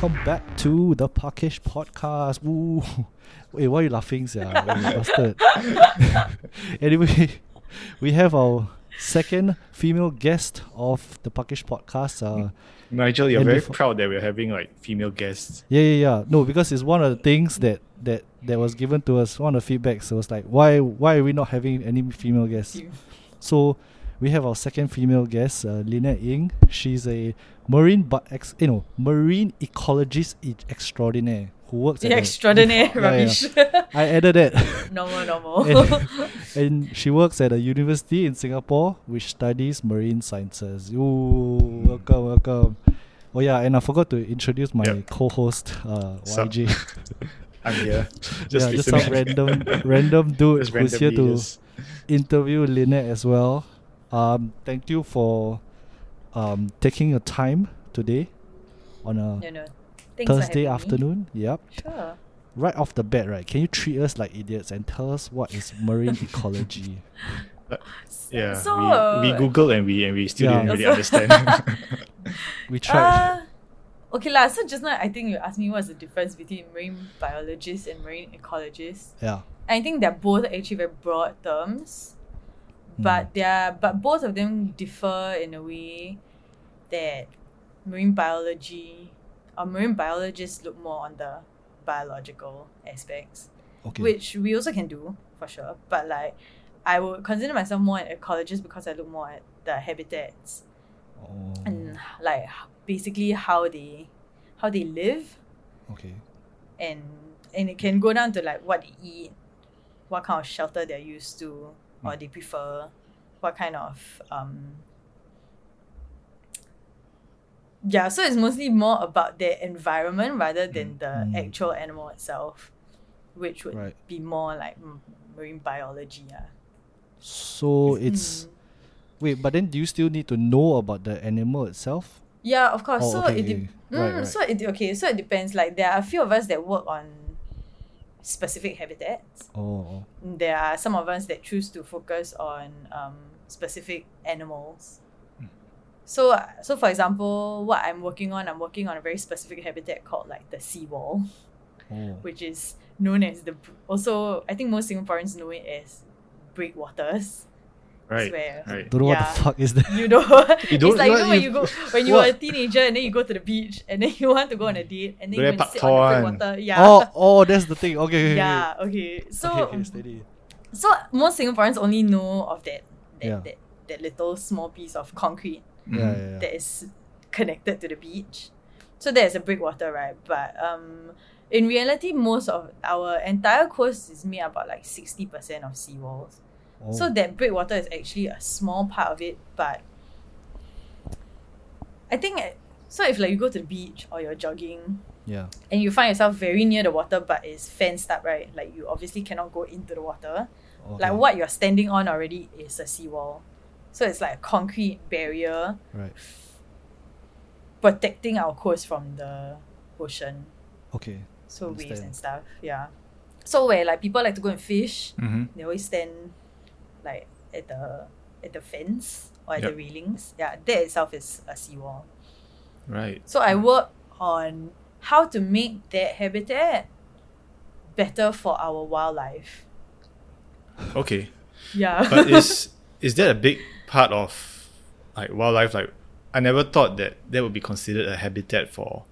welcome back to the Parkish podcast. Woo. Wait, why are you laughing, sir? bastard. anyway, we have our second female guest of the Parkish podcast. Uh, Nigel, you're very befo- proud that we're having like female guests. yeah, yeah, yeah. No, because it's one of the things that that that was given to us. One of the feedbacks. It was like, why why are we not having any female guests? So we have our second female guest, uh, Lynette Ying. She's a marine but ex, you know marine ecologist extraordinaire who works at Yeah, a- extraordinary Yeah, yeah. rubbish. I added that. normal, normal. and, and she works at a university in Singapore which studies marine sciences. Ooh, welcome, welcome. Oh yeah, and I forgot to introduce my Yep. co-host, uh, Sup? YJ. I'm here. yeah, just some random random dude Just who's here to just- interview Lynette as well. Um, thank you for um taking your time today on a no, no. Thursday having me. afternoon. Yep. Sure. Right off the bat, right? Can you treat us like idiots and tell us what is marine ecology? Yeah, So, we, we googled and we and we still Yeah. didn't really understand. We tried. Uh, okay lah. So just now, I think you asked me what's the difference between marine biologists and marine ecologists. yeah. I think they're both actually very broad terms, Mm. Mm. but they're but both of them differ in a way that marine biology or marine biologists look more on the biological aspects. Okay. which we also can do for sure. But like, I would consider myself more an ecologist because I look more at the habitats Oh, and like basically how they how they live okay. and and it can go down to like what they eat, what kind of shelter they're used to or they prefer, what kind of um yeah, so it's mostly more about their environment rather than the Mm. actual animal itself, which would Right. be more like mm, marine biology. Yeah. So it's Mm. wait, but then do you still need to know about the animal itself? Yeah, of course. Oh, so okay, it de- okay. mm, Right, right. so it okay. So it depends. Like there are a few of us that work on specific habitats. Oh, There are some of us that choose to focus on um, specific animals. Hmm. So, so for example, what I'm working on, I'm working on a very specific habitat called like the seawall, oh. which is known as the also I think most Singaporeans know it as breakwaters. Right, Where right. Don't know what the fuck is that. you know, You don't- it's like you know when you- you go when you were a teenager and then you go to the beach and then you want to go on a date and then you there go and Pak sit on the Tor breakwater. Yeah. Oh, oh, that's the thing. Okay, okay, yeah. Okay. So okay. Okay, okay, steady. so most Singaporeans only know of that that, Yeah. that, that little small piece of concrete Yeah, yeah, yeah. that is connected to the beach. So there's a breakwater, right? But um in reality most of our entire coast is made about like sixty percent of seawalls. Oh. So that breakwater is actually a small part of it, but I think so. If like you go to the beach or you're jogging yeah. and you find yourself very near the water, but it's fenced up, right? Like you obviously cannot go into the water. Okay. Like what you're standing on already is a seawall, so it's like a concrete barrier Right. protecting our coast from the ocean, Okay. so waves and stuff. Yeah. So where like people like to go and fish, Mm-hmm. they always stand like at the at the fence or at the Yep. railings. Yeah, that itself is a seawall. Right. So I work on how to make that habitat better for our wildlife. Okay. Yeah. But is is that a big part of like wildlife? Like I never thought that that would be considered a habitat for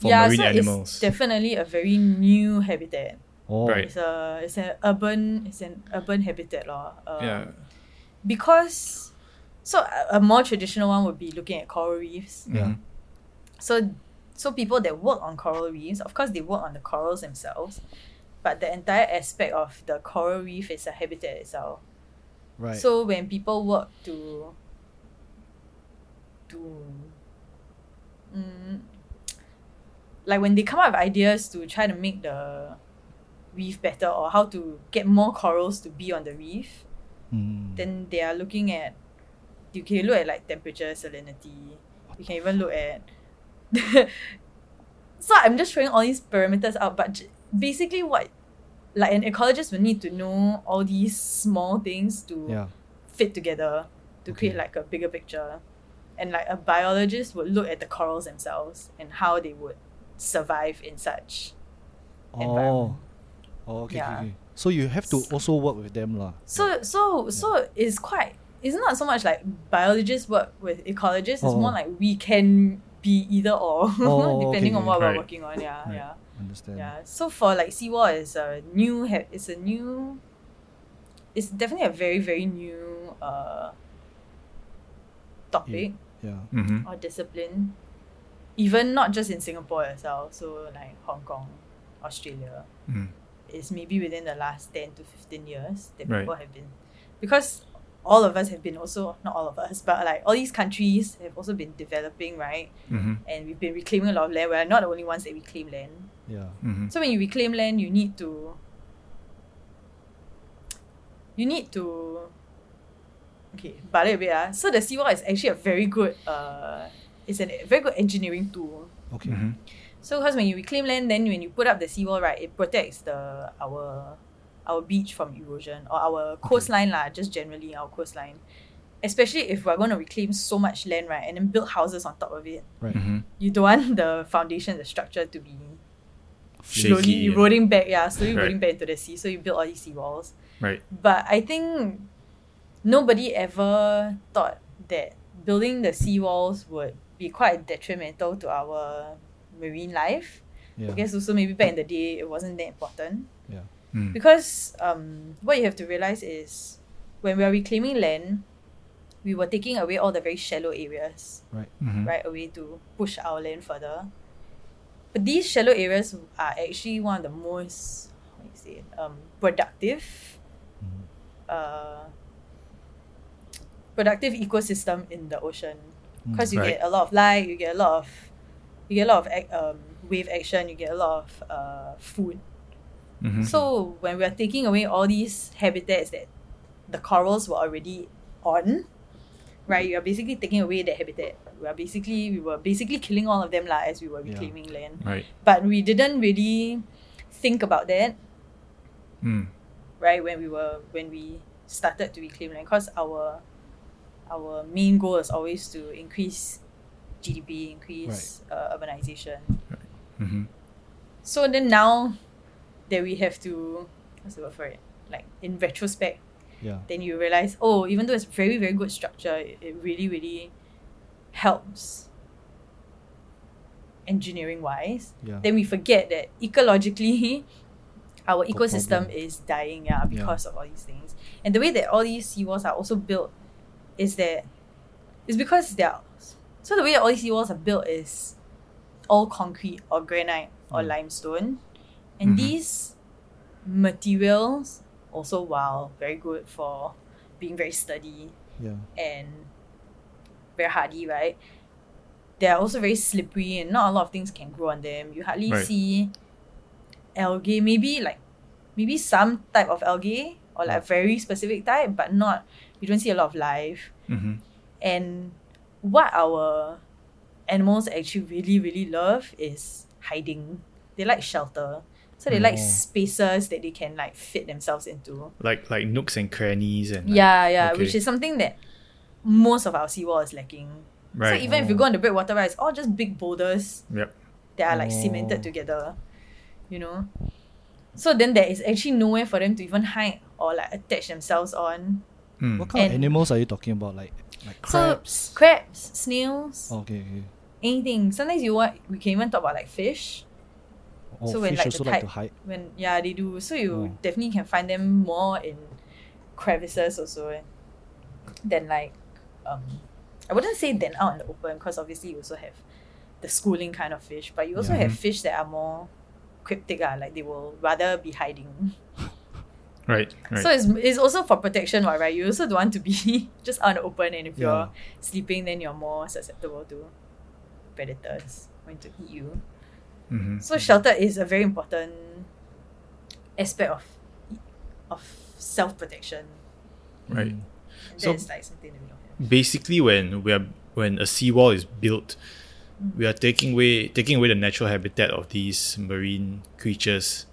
for yeah, marine so animals. it's definitely a very new habitat. Oh. Right. It's a it's an urban it's an urban habitat law. Um, yeah. Because so a, a more traditional one would be looking at coral reefs. Yeah. So so people that work on coral reefs, of course they work on the corals themselves, but the entire aspect of the coral reef is a habitat itself. Right. So when people work to to mm, like when they come up with ideas to try to make the reef better or how to get more corals to be on the reef, Mm. then they are looking at you can look at like temperature, salinity. You can even look at so I'm just throwing all these parameters out, but j- basically what like an ecologist will need to know all these small things to yeah. fit together to create like a bigger picture. And like a biologist would look at the corals themselves and how they would survive in such Oh. environment. Oh, okay, Yeah. okay, okay. So you have to also work with them, lah. So so so it's quite it's not so much like biologists work with ecologists, it's Oh. more like we can be either or Oh, depending okay, on what okay. we're working on. Yeah, Right. yeah. Understand. Yeah. So for like seawall is a new ha- it's a new it's definitely a very, very new uh topic Yeah. Mm-hmm. or discipline. Even not just in Singapore itself, so like Hong Kong, Australia. Mm. It's maybe within the last ten to fifteen years that Right. people have been because all of us have been also not all of us, but like all these countries have also been developing, right? Mm-hmm. And we've been reclaiming a lot of land. We're not the only ones that reclaim land. Yeah. Mm-hmm. So when you reclaim land, you need to you need to okay, balik a bit ah. So the seawall is actually a very good uh it's a very good engineering tool. Okay. Mm-hmm. So because when you reclaim land, then when you put up the seawall, right, it protects the our our beach from erosion or our coastline lah, just generally our coastline. Especially if we're going to reclaim so much land, right, and then build houses on top of it. Right. Mm-hmm. You don't want the foundation, the structure to be slowly Shaky. and- eroding back, yeah, slowly Right. eroding back into the sea. So you build all these seawalls. Right. But I think nobody ever thought that building the seawalls would be quite detrimental to our marine life. Yeah. I guess also maybe back in the day it wasn't that important. Yeah. Mm. Because um, what you have to realize is when we are reclaiming land, we were taking away all the very shallow areas, Mm-hmm. right, away to push our land further. But these shallow areas are actually one of the most, how do you say it, um, productive Mhm. uh, productive ecosystem in the ocean Mm. because you Right. get a lot of light, you get a lot of you get a lot of ac- um, wave action, you get a lot of uh, food. Mm-hmm. So when we are taking away all these habitats that the corals were already on, right? You are basically taking away that habitat. We are basically we were basically killing all of them lah as we were Yeah. reclaiming land. right. But we didn't really think about that Mm. right when we were when we started to reclaim land because our our main goal is always to increase GDP, increase uh, urbanization. Mm-hmm. So then now that we have to what's the word for it? Like in retrospect, Yeah. then you realize, oh, even though it's very, very good structure, it, it really, really helps engineering wise. Yeah. Then we forget that ecologically our ecosystem problem. is dying, yeah, because of all these things. And the way that all these seawalls are also built is that it's because they're so the way all these seawalls are built is all concrete or granite or Mm. limestone. And Mhm. these materials also while very good for being very sturdy Yeah. and very hardy, right? They are also very slippery and not a lot of things can grow on them. You hardly Right. see algae, maybe like maybe some type of algae or like a very specific type, but not you don't see a lot of life. Mm-hmm. And what our animals actually really, really love is hiding. They like shelter. So they like Oh. spaces that they can like fit themselves into. Like like nooks and crannies and like- Yeah, yeah, which is something that most of our seawall is lacking. right. So even if you Oh. go on the breakwater ride, it's all just big boulders Yep. that are like Oh. cemented together, you know. So then there is actually nowhere for them to even hide or like attach themselves on. Mm. What kind of animals are you talking about? Like like So crabs? crabs, snails, Oh, okay, okay. anything. Sometimes you want we can even talk about like fish. Oh, So when, fish like, also the like tide- to hide. When yeah they do. So you Oh. definitely can find them more in crevices also eh, than like um I wouldn't say than out in the open because obviously you also have the schooling kind of fish, but you also Yeah. have fish that are more cryptic ah, like they will rather be hiding. Right. Right. So it's, it's also for protection, right? You also don't want to be just out in the open, and if Yeah. you're sleeping, then you're more susceptible to predators going to eat you. mm-hmm. So shelter is a very important aspect of of self protection. Right. Mm. So- like something that we don't have. basically when we are when a seawall is built Mm. we are taking away taking away the natural habitat of these marine creatures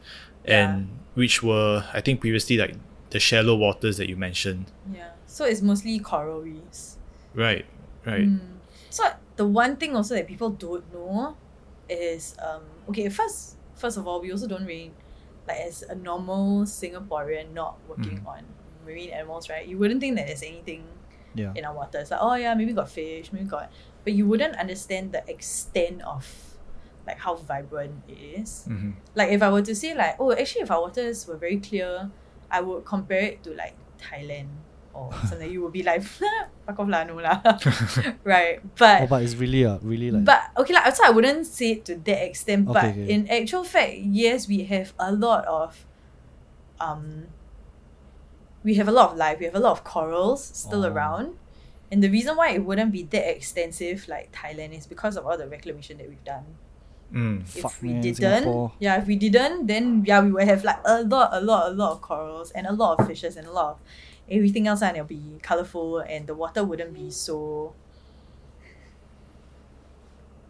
and which were i think previously like the shallow waters that you mentioned Yeah. So it's mostly coral reefs. right right Mm. So the one thing also that people don't know is um okay first first of all we also don't really like as a normal Singaporean not working Mm. on marine animals right you wouldn't think that there's anything Yeah. in our waters like oh yeah maybe got fish maybe got but you wouldn't understand the extent of like how vibrant it is Mm-hmm. like if I were to say like oh actually if our waters were very clear I would compare it to like Thailand or something you would be like fuck off lah no lah right but Oh, but it's really uh, really like but okay like so I wouldn't say it to that extent but Okay, okay. in actual fact yes we have a lot of um we have a lot of life we have a lot of corals still Oh. around and the reason why it wouldn't be that extensive like Thailand is because of all the reclamation that we've done Mm. if we man, didn't Singapore. yeah if we didn't then yeah we would have like a lot a lot a lot of corals and a lot of fishes and a lot of everything else and it'll be colorful and the water wouldn't be so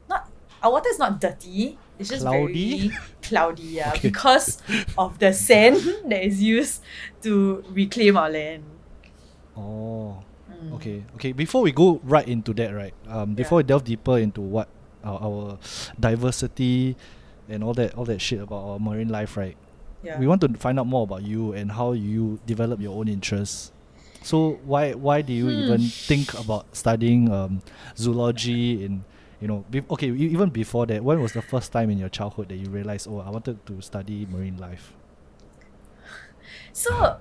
not our water is not dirty it's just Cloudy? very cloudy yeah Okay. because of the sand that is used to reclaim our land Oh. Mm. Okay, okay. Before we go right into that, right? Um, before we delve deeper into what our, our diversity and all that, all that shit about our marine life, right? yeah We want to find out more about you and how you develop your own interests. So why why do you Hmm. even think about studying um, zoology in you know be, okay even before that when was the first time in your childhood that you realized oh I wanted to study marine life So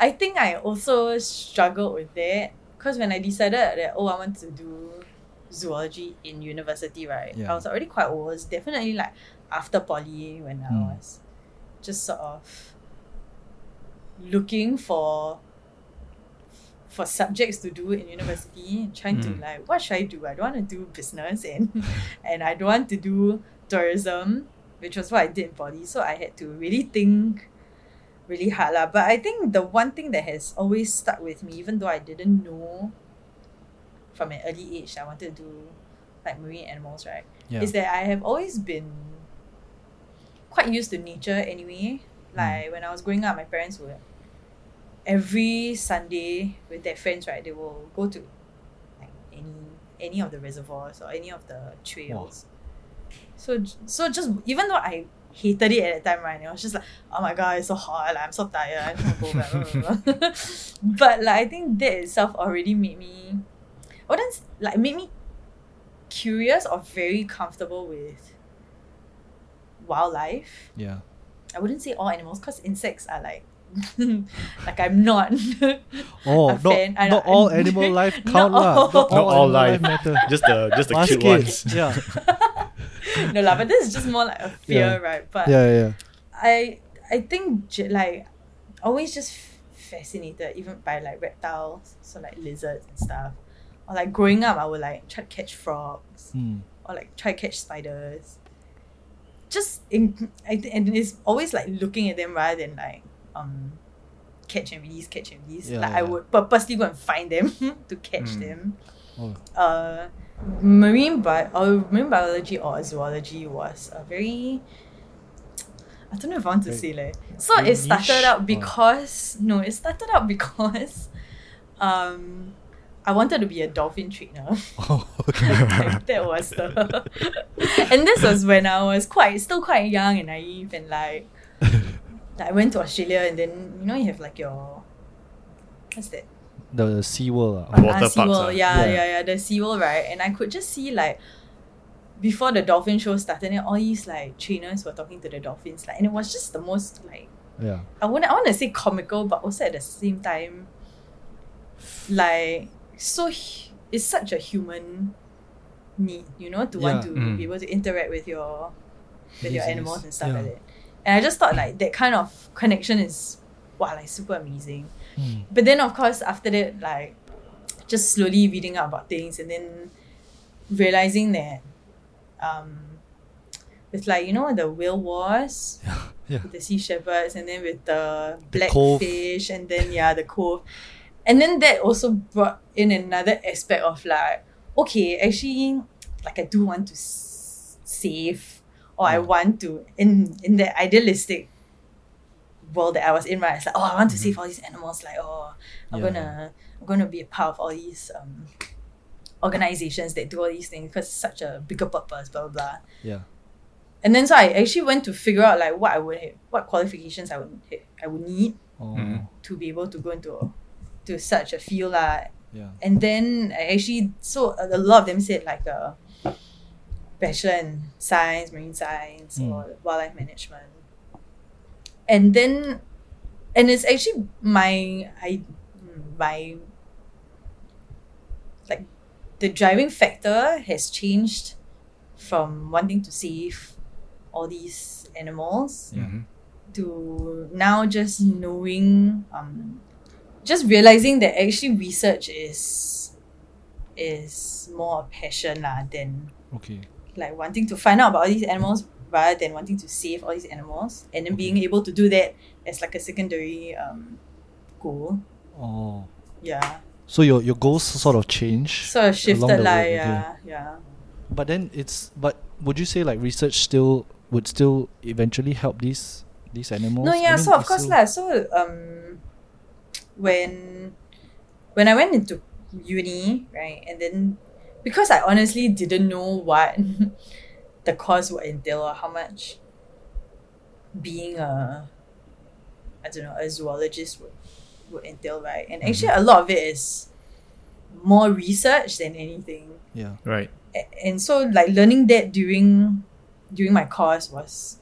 I think I also struggled with that because when I decided that oh I want to do zoology in university, right? Yeah. I was already quite old. Definitely like after poly when I Mm. was just sort of looking for for subjects to do in university and trying to Mm. like what should I do? I don't want to do business and and I don't want to do tourism, which was what I did in poly. So I had to really think really hard lah. But I think the one thing that has always stuck with me, even though I didn't know from an early age I wanted to do like marine animals, right? yeah Is that I have always been quite used to nature anyway. Hmm. Like when I was growing up, my parents would every Sunday with their friends, right? They will go to like any any of the reservoirs or any of the trails. So so just even though I hated it at that time, right? It was just like, oh my god, it's so hot, like, I'm so tired, I just want to go back. but like I think that itself already made me wouldn't like made me curious or very comfortable with wildlife. yeah I wouldn't say all animals because insects are like like I'm not oh a not, fan. I- not all animal life Not count lah all. not Not all all life. animal matter Just the just the cute Baskets, ones. yeah no lah, but this is just more like a fear, Yeah. right? But yeah yeah I I think like always just fascinated even by like reptiles, so like lizards and stuff. Or like growing up, I would like try to catch frogs Hmm. or like try to catch spiders. Just in I th- and it's always like looking at them rather than like um catch and release, catch and release. Yeah, like I would purposely go and find them to catch Mm. them. oh uh, marine bi- or marine biology or zoology was a very I don't know if I want to say like so it started niche out or- because no it started out because um I wanted to be a dolphin trainer oh okay like, that was the and this was when I was quite still quite young and naive and like like I went to Australia and then you know you have like your what's that the sea world. Uh, Water Ah, SeaWorld, parks, ah. yeah, Yeah. yeah, yeah, the SeaWorld, right? And I could just see like before the dolphin show started, and all these like trainers were talking to the dolphins, like, and it was just the most like yeah I want I want to say comical, but also at the same time, like so hu- it's such a human need, you know, to want to Mm. be able to interact with your with your yes. animals and stuff Yeah. like that. And I just thought like that kind of connection is wow, like super amazing. Hmm. But then of course after that, like just slowly reading up about things and then realizing that um with like, you know, the whale wars, yeah with the sea shepherds and then with the The cove. blackfish and then yeah, the cove. And then that also brought in another aspect of like, okay, actually like I do want to s- save or I want to in in the idealistic world that I was in, right? It's like, oh, I want to Mhm. save all these animals. Like, oh, I'm Yeah. gonna, I'm gonna be a part of all these um, organizations that do all these things because it's such a bigger purpose. Blah blah blah. yeah and then so I actually went to figure out like what I would what qualifications I would I would need Oh, to be able to go into to such a field lah. yeah. And then I actually so a lot of them said like a bachelor in science, marine science, Mm. or wildlife management. And then, and it's actually my I my like the driving factor has changed from wanting to save all these animals Yeah. Mhm. to now just knowing um just realizing that actually research is is more a passion lah than Okay. like wanting to find out about all these animals rather than wanting to save all these animals and then being able to do that as like a secondary um goal Oh. yeah So your your goals sort of change. sort of shifted the lah way, yeah yeah But then it's but would you say like research still would still eventually help these these animals? No, I yeah, mean, so of course still- lah. So um, when when I went into uni, right, and then because I honestly didn't know what the course would entail or how much being a I don't know a zoologist would would entail, right, and actually mm-hmm. a lot of it is more research than anything Yeah. Right. and so like learning that during during my course was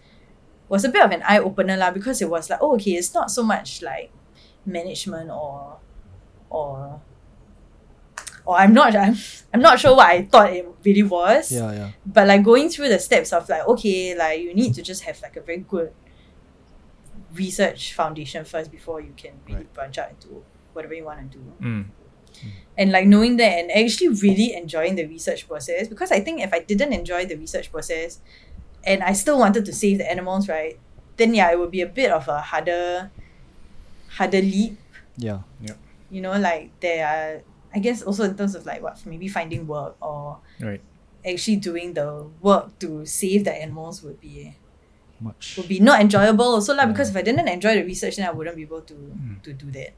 was a bit of an eye opener lah because it was like oh okay it's not so much like management or or or I'm not I'm, I'm not sure what I thought it really was Yeah, yeah. but like going through the steps of like okay like you need to just have like a very good research foundation first before you can really Right. branch out into whatever you want to do Mm. and like knowing that and actually really enjoying the research process because I think if I didn't enjoy the research process and I still wanted to save the animals, right, then yeah, it would be a bit of a harder harder leap. Yeah. Yeah. You know, like there are I guess also in terms of like what maybe finding work or Right. actually doing the work to save the animals would be Much. would be not enjoyable also lah Yeah. because if I didn't enjoy the research then I wouldn't be able to Mm. to do that.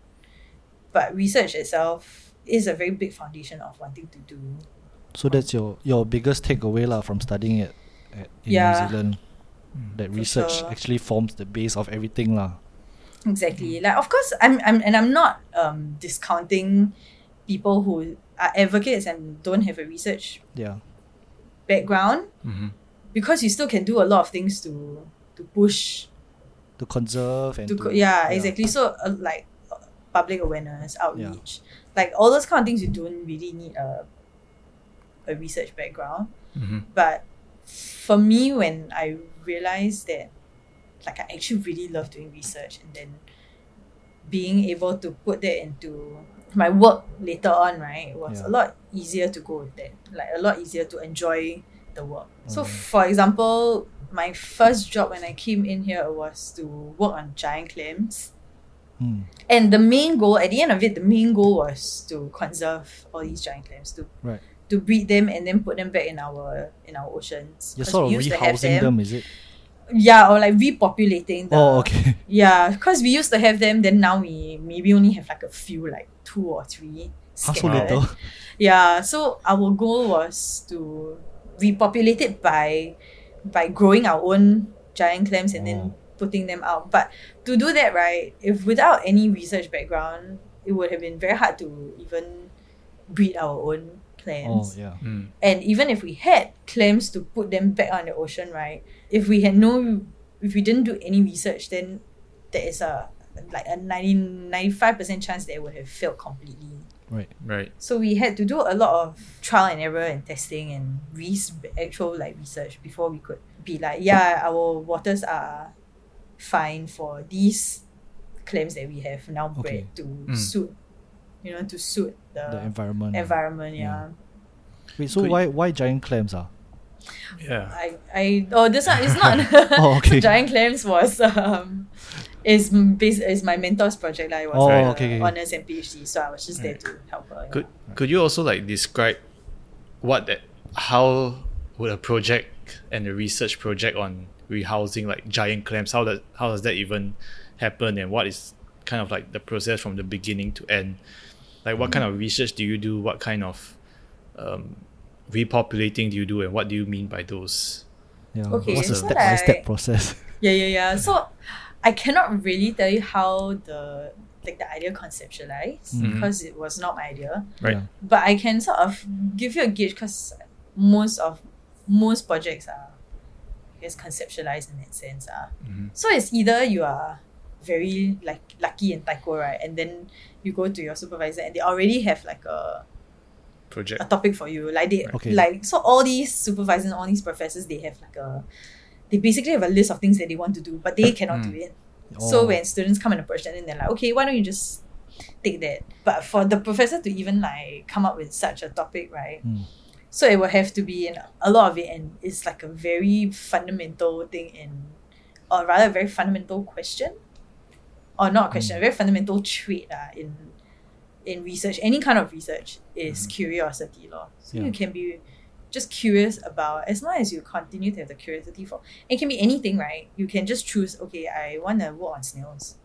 But research itself is a very big foundation of wanting to do. So that's your your biggest takeaway lah from studying it at, in Yeah. New Zealand. That For research sure. actually forms the base of everything lah. Exactly. Like of course I'm I'm and I'm not um discounting people who are advocates and don't have a research Yeah. background Mhm. because you still can do a lot of things to to push To conserve and to to, co- yeah, exactly so uh, like uh, public awareness outreach like all those kind of things you don't really need a a research background Mhm. but for me when i realized that like i actually really love doing research and then being able to put that into my work later on right it was Yeah. a lot easier to go with that like a lot easier to enjoy the work so Mm. for example my first job when i came in here was to work on giant clams Hmm. and the main goal at the end of it the main goal was to conserve all these giant clams to Right. to breed them and then put them back in our in our oceans You're sort of used to have rehousing them, is it? Yeah or like repopulating the, oh, okay. yeah because we used to have them then now we maybe only have like a few like two or three How so little? yeah so our goal was to repopulate it by by growing our own giant clams and then Oh. putting them out but to do that right if without any research background it would have been very hard to even breed our own clams. Oh, yeah. Mm. and even if we had clams to put them back on the ocean right if we had no if we didn't do any research then there is a like a 90, 95% chance that it would have failed completely Right. Right. so we had to do a lot of trial and error and testing and res- actual like research before we could be like yeah our waters are fine for these clams that we have now bred Okay. to Mm. suit you know to suit the, The environment. environment yeah. Yeah. Wait, so Could- why why giant clams ah? Yeah. I, I oh this one is not Oh, okay. giant clams was um is m- is my mentor's project like it was Oh, uh, okay, okay. honors and PhD so I was just there Right. to help her yeah. Could could you also like describe what that how would a project and a research project on rehousing like giant clams how does how does that even happen and what is kind of like the process from the beginning to end like what kind of research do you do what kind of um, repopulating do you do and what do you mean by those Yeah. Okay, What's the so step by step process? Yeah, yeah, yeah. So I cannot really tell you how the like the idea conceptualized Mhm. because it was not my idea. Right. Yeah. But I can sort of give you a gauge because most of most projects are I guess conceptualized in that sense. Uh. Mhm. So it's either you are very like lucky in Taiko, right? And then you go to your supervisor and they already have like a Project. a topic for you. Like they Okay. like so all these supervisors, all these professors, they have like a they basically have a list of things that they want to do, but they cannot do Mm. it. Oh. So when students come and approach them, then they're like, okay, why don't you just take that? But for the professor to even like come up with such a topic, right? Mm. So it will have to be in a lot of it, and it's like a very fundamental thing in, or rather, a very fundamental question, or not a question, a very fundamental trait uh, in in research. Any kind of research is Mhm. curiosity, law. So Yeah. you can be just curious about as long as you continue to have the curiosity for it can be anything, right? You can just choose. Okay, I want to work on snails.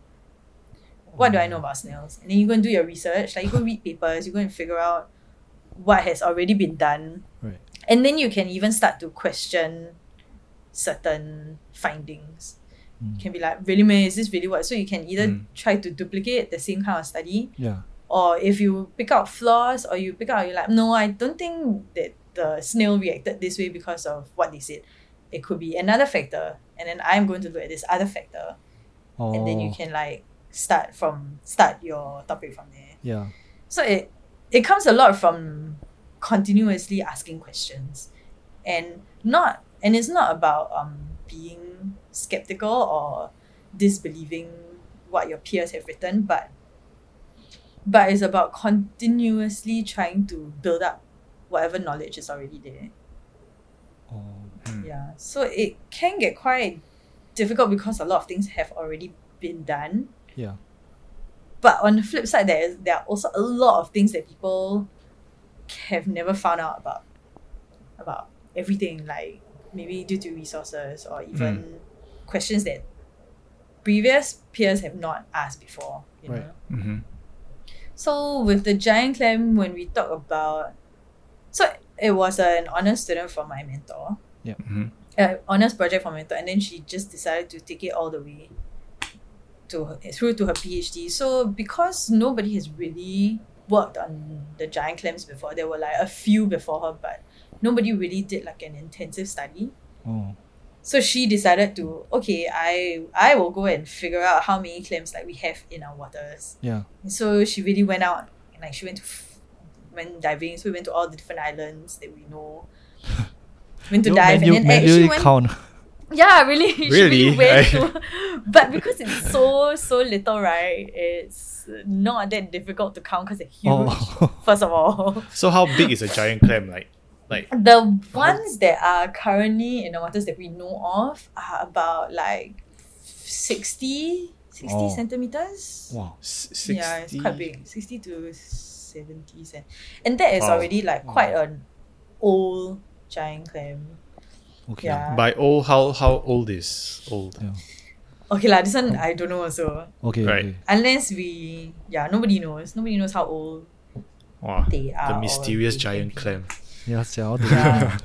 What do I know about snails? And then you go and do your research. Like you go read papers. You go and figure out what has already been done Right. and then you can even start to question certain findings Mm. you can be like really man is this really what so you can either Mm. try to duplicate the same kind of study Yeah. Or if you pick out flaws or you pick out you're like no i don't think that the snail reacted this way because of what they said it could be another factor and then i'm going to look at this other factor Oh. and then you can like start from start your topic from there Yeah. so it it comes a lot from continuously asking questions and not and it's not about um being skeptical or disbelieving what your peers have written but but it's about continuously trying to build up whatever knowledge is already there Oh. Mm. yeah so it can get quite difficult because a lot of things have already been done Yeah. but on the flip side, there is there are also a lot of things that people have never found out about about everything, like maybe due to resources or even questions that previous peers have not asked before. You Right. know? Mm-hmm. So with the giant clam, when we talk about, so it was an honor student from my mentor, Mm-hmm. uh, honors project from mentor, and then she just decided to take it all the way to her, through to her PhD. So because nobody has really worked on the giant clams before, there were like a few before her, but nobody really did like an intensive study. Oh. So she decided to okay, I I will go and figure out how many clams like we have in our waters. Yeah. So she really went out and like she went to f- went diving. So we went to all the different islands that we know. Went to You dive manu- and then actually went count. yeah, really. She really Really? went to, but because it's so so little, right? It's not that difficult to count because they're oh. huge. Oh. First of all, So how big is a giant clam? Like, like the ones that are currently in the waters that we know of are about like 60, 60 Oh. centimeters. wow. s- sixty. Yeah, it's quite big, sixty to seventy cent, and that is Wow. already like quite an old giant clam. Okay. Yeah. By old, how how old is old? Yeah. Okay lah, this one I don't know also. Okay. Right. Okay. Unless we, yeah, nobody knows. Nobody knows how old Wow. they are. The mysterious giant can clam. Yeah. sia, how Yeah.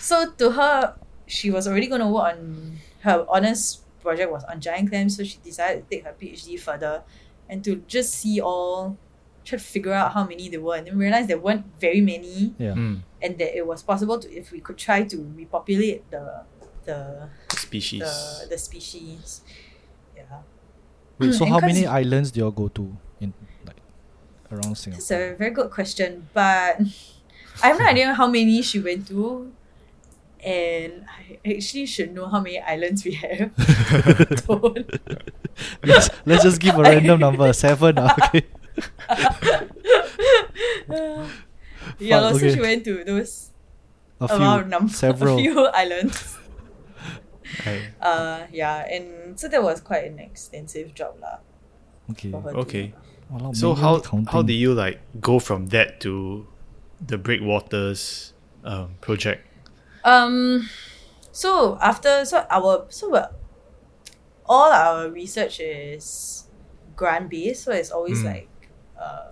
So to her, she was already going to work on her honors project was on giant clams, so she decided to take her PhD further and to just see all, try to figure out how many there were, and then realize there weren't very many, yeah. Mm. and that it was possible to if we could try to repopulate the the Species. the, the species. Yeah. Wait, so how many islands do you all go to in like around Singapore? That's a very good question, but I have no idea how many she went to. And I actually should know how many islands we have. Don't. let's, let's just give a random number. Seven. ah, okay. yeah, Fun, so okay. she went to those A amount few. number, several. a few islands. Right. Uh, yeah, and so that was quite an extensive job lah. Okay. For her to- Okay. Walao, So how how counting. do you like go from that to the Breakwaters um, project? Um, so after so our so we're, all our research is grant based, so it's always Mm. like uh,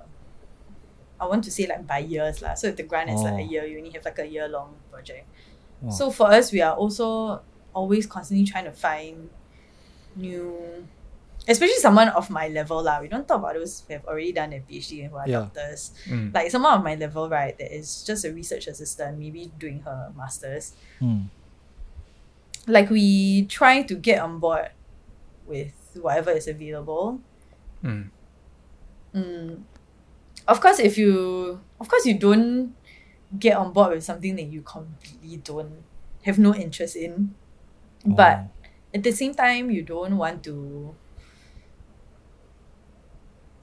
I want to say like by years lah. So if the grant is like a Oh. year, you only have like a year long project. Wow. So for us, we are also always constantly trying to find new, especially someone of my level lah. We don't talk about those who have already done a PhD and who are Yeah. doctors. Mm. Like someone of my level, right, that is just a research assistant, maybe doing her masters. Mm. Like we try to get on board with whatever is available. Mm. Mm. Of course, if you, of course, you don't get on board with something that you completely don't have no interest in, but Oh. at the same time, you don't want to.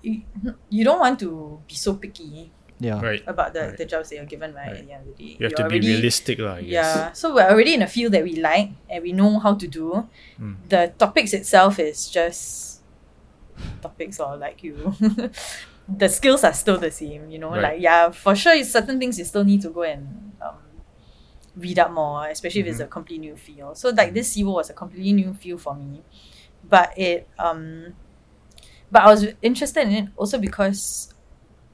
You, you don't want to be so picky yeah. Right. about the, Right. the jobs that you're given, right? At Right. the end of the day, You have You're to already- be realistic, lah. I. Yeah, so we're already in a field that we like and we know how to do. Mm. The topics itself is just topics or like you. the skills are still the same, you know. Right. Like yeah, for sure, certain things you still need to go and um, read up more, especially if it's a Mm-hmm. completely new field. So like this seawall was a completely new field for me, but it um, but I was interested in it also because.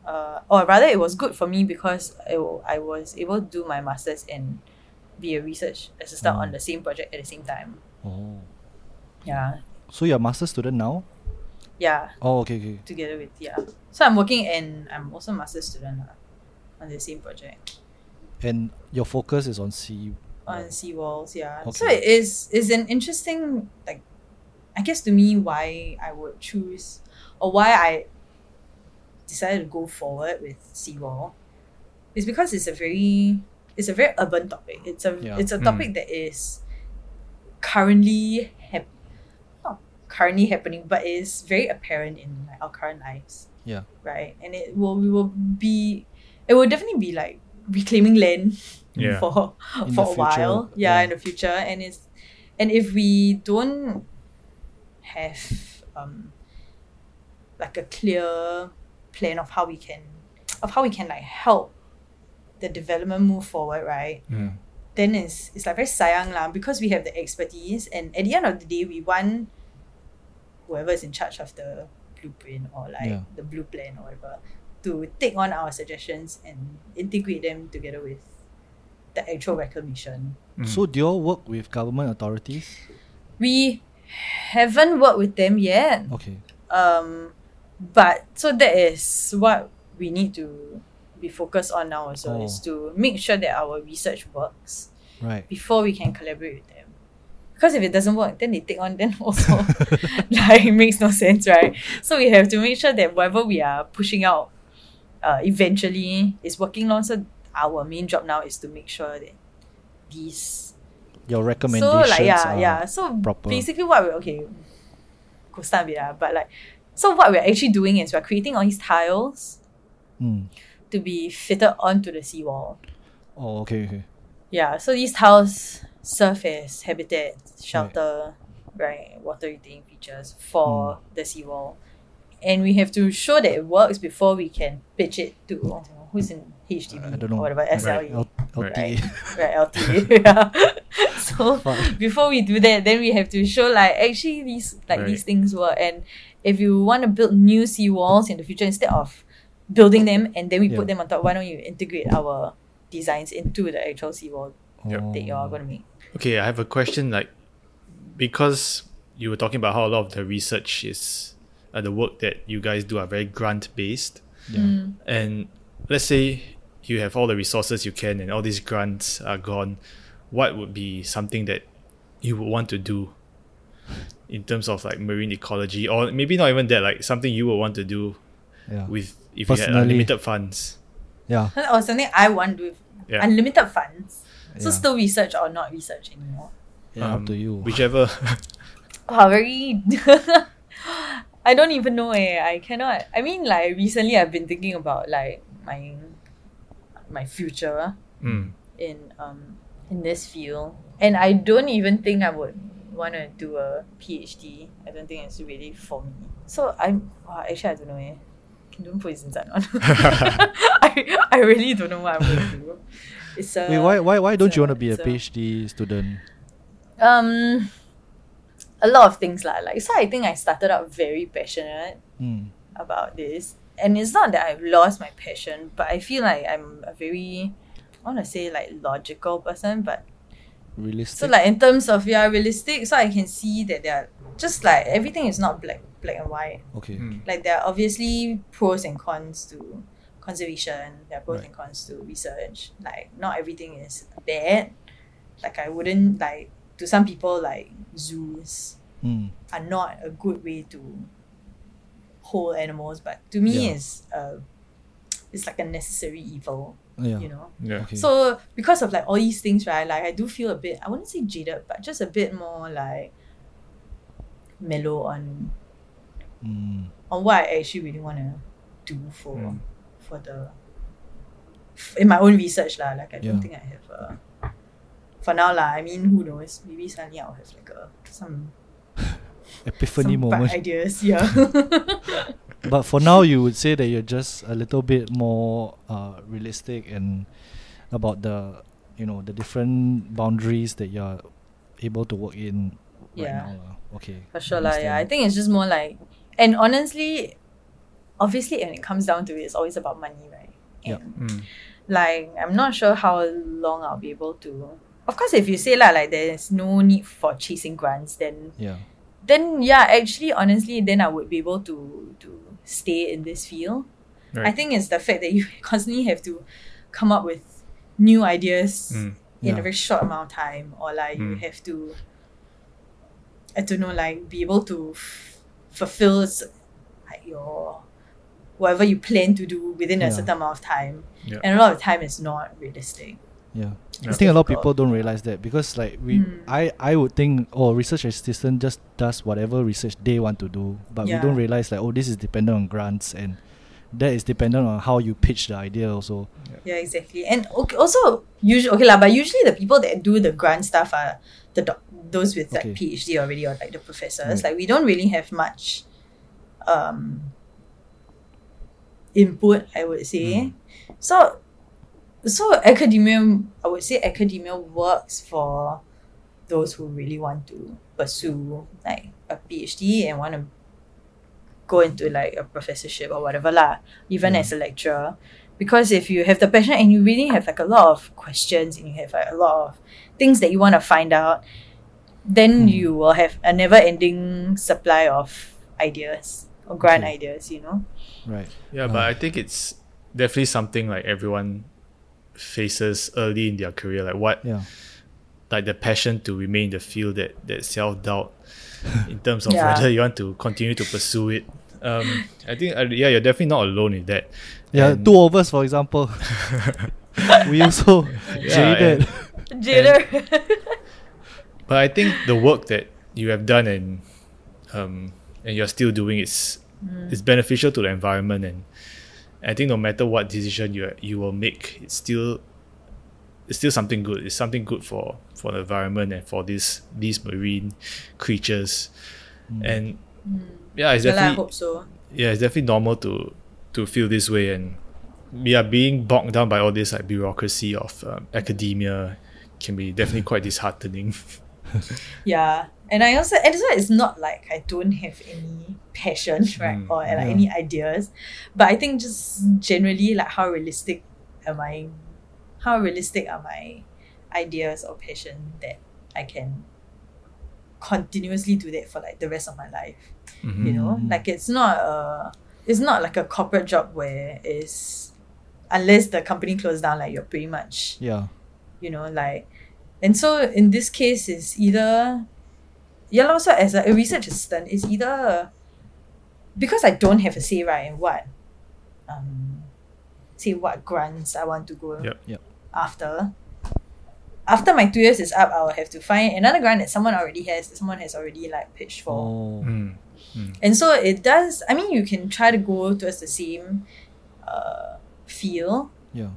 Uh, or rather, it was good for me because i was able to do my masters and be a research assistant Oh. on the same project at the same time. Oh. Yeah, So you're a master student now? yeah, Oh, okay, okay. together with yeah. So I'm working and I'm also a master student lah, on the same project And your focus is on sea... on seawalls. Yeah, so it is is an interesting like, I guess to me why I would choose or why I decided to go forward with seawall is because it's a very it's a very urban topic. It's a Yeah. it's a Mm. topic that is currently hap- not currently happening, but is very apparent in like, our current lives. Yeah. Right, and it will we will be it will definitely be like reclaiming land Yeah. for In for the a while. Yeah, yeah. in the future, and it's and if we don't have um like a clear plan of how we can of how we can like help the development move forward, right? Mm. then it's it's like very sayang lah because we have the expertise and at the end of the day we want whoever is in charge of the blueprint or like Yeah. the blue plan or whatever to take on our suggestions and integrate them together with the actual reclamation. Mm. So do you all work with government authorities? We haven't worked with them yet. Okay. Um but so that is what we need to be focused on now also is Oh. to make sure that our research works. Right. before we can collaborate with them. Because if it doesn't work, then they take on, then also like it makes no sense, right? So we have to make sure that whatever we are pushing out uh, eventually is working on. So our main job now is to make sure that these Your recommendations so like yeah are yeah so proper. basically what we okay could start with but like so what we're actually doing is we're creating all these tiles Mm. to be fitted onto the seawall. Oh, okay, okay. Yeah, so these tiles serve as habitat, shelter, right, water retaining features for the seawall. And we have to show that it works before we can pitch it to who's in HDB I don't know. or whatever, SLE, L- Right. LTA. right, LTA. yeah. so Fuck. before we do that, then we have to show like actually these like Right. these things work. And if you want to build new seawalls in the future instead of building them and then we Yeah. put them on top, why don't you integrate our designs into the actual seawall Yep. that you're going to make? Okay, I have a question. Like, because you were talking about how a lot of the research is uh, the work that you guys do are very grant based, Yeah. Mm. and let's say you have all the resources you can, and all these grants are gone. What would be something that you would want to do in terms of like marine ecology, or maybe not even that, like something you would want to do Yeah. with if you had unlimited funds? Yeah. Or something I want with Yeah. unlimited funds. So Yeah. still research or not research anymore. Yeah, up Um, to you. Whichever. Wow, very. I don't even know. Eh. I cannot. I mean, like recently, I've been thinking about like my my future mm. in um in this field, and I don't even think I would want to do a PhD. I don't think it's really for me. So I'm wow, actually I don't know. Eh. Don't put it on. I I really don't know what I'm going to do. It's a Wait, why why why don't you want to be a it's PhD student? um a lot of things lah. Like so I think I started out very passionate Mm. about this. And it's not that I've lost my passion, but I feel like I'm a very I wanna say like logical person, but realistic. So like in terms of yeah realistic, so I can see that they're just like everything is not black black and white. okay. Mm. Like there are obviously pros and cons to conservation. There are pros Right. and cons to research. Like not everything is bad. Like I wouldn't like to some people like zoos Mm. are not a good way to hold animals, but to me Yeah. it's uh it's like a necessary evil, Yeah. you know. Yeah. Okay. So because of like all these things, right? Like I do feel a bit I wouldn't say jaded, but just a bit more like mellow on Mm. on what I actually really wanna do for Mm. for the in my own research lah. Like I don't Yeah. think I have a for now lah. I mean who knows? Maybe suddenly I'll have like a some Epiphany some moment. ideas. Yeah. But for now, you would say that you're just a little bit more uh, realistic and about the you know the different boundaries that you're able to work in right Yeah. now. lah. Okay. For sure, lah. Yeah, I think it's just more like, and honestly, obviously, when it comes down to it, it's always about money, right? Yep. And Mm. like, I'm not sure how long I'll be able to. Of course, if you say lah, like there's no need for chasing grants, then Yeah. then yeah, actually, honestly, then I would be able to to stay in this field. I think it's the fact that you constantly have to come up with new ideas Mm. in a very short amount of time or like you Mm. have to I don't know like be able to f- fulfill like your whatever you plan to do within a certain amount of time Yeah. and a lot of time is not realistic Yeah. I think a lot of people don't realize that because like we Mm. I I would think oh research assistant just does whatever research they want to do but we don't realize like oh this is dependent on grants and that is dependent on how you pitch the idea also. yeah exactly and okay, also usually okay lah but usually the people that do the grant stuff are the doc- those with like Okay. PhD already or like the professors Right. like we don't really have much um input I would say Mm. so so academia I would say academia works for those who really want to pursue like a PhD and want to go into like a professorship or whatever lah even Yeah. as a lecturer because if you have the passion and you really have like a lot of questions and you have like a lot of things that you want to find out then Mm. you will have a never ending supply of ideas or grand Okay. ideas you know Right. Yeah, but I think it's definitely something like everyone faces early in their career. Like what, Yeah. like the passion to remain in the field, that that self doubt in terms of Yeah. whether you want to continue to pursue it. Um, I think uh, yeah, you're definitely not alone in that. Yeah, And- two of us, for example, we also Yeah, jaded. Jailer. But I think the work that you have done and um, and you're still doing is is beneficial to the environment and I think no matter what decision you you will make, it's still it's still something good. It's something good for for the environment and for these these marine creatures. Mm. And mm. yeah, it's well, I definitely hope so. yeah, it's definitely normal to to feel this way and we yeah, being bogged down by all this like bureaucracy of um, academia can be definitely mm. quite disheartening. Yeah. And I also and so it's not like I don't have any passion, right? Mm, or like yeah. any ideas. But I think just generally like how realistic am I how realistic are my ideas or passion that I can continuously do that for like the rest of my life. Mhm. You know? Mm. Like it's not a it's not like a corporate job where it's unless the company closed down like you're pretty much Yeah. you know like and so in this case it's either yeah also as a, a research assistant it's either because I don't have a say right in what um say what grants I want to go Yep. Yep. after after my two years is up I will have to find another grant that someone already has that someone has already like pitched for Oh. Mm. and so it does I mean you can try to go towards the same uh feel Yeah.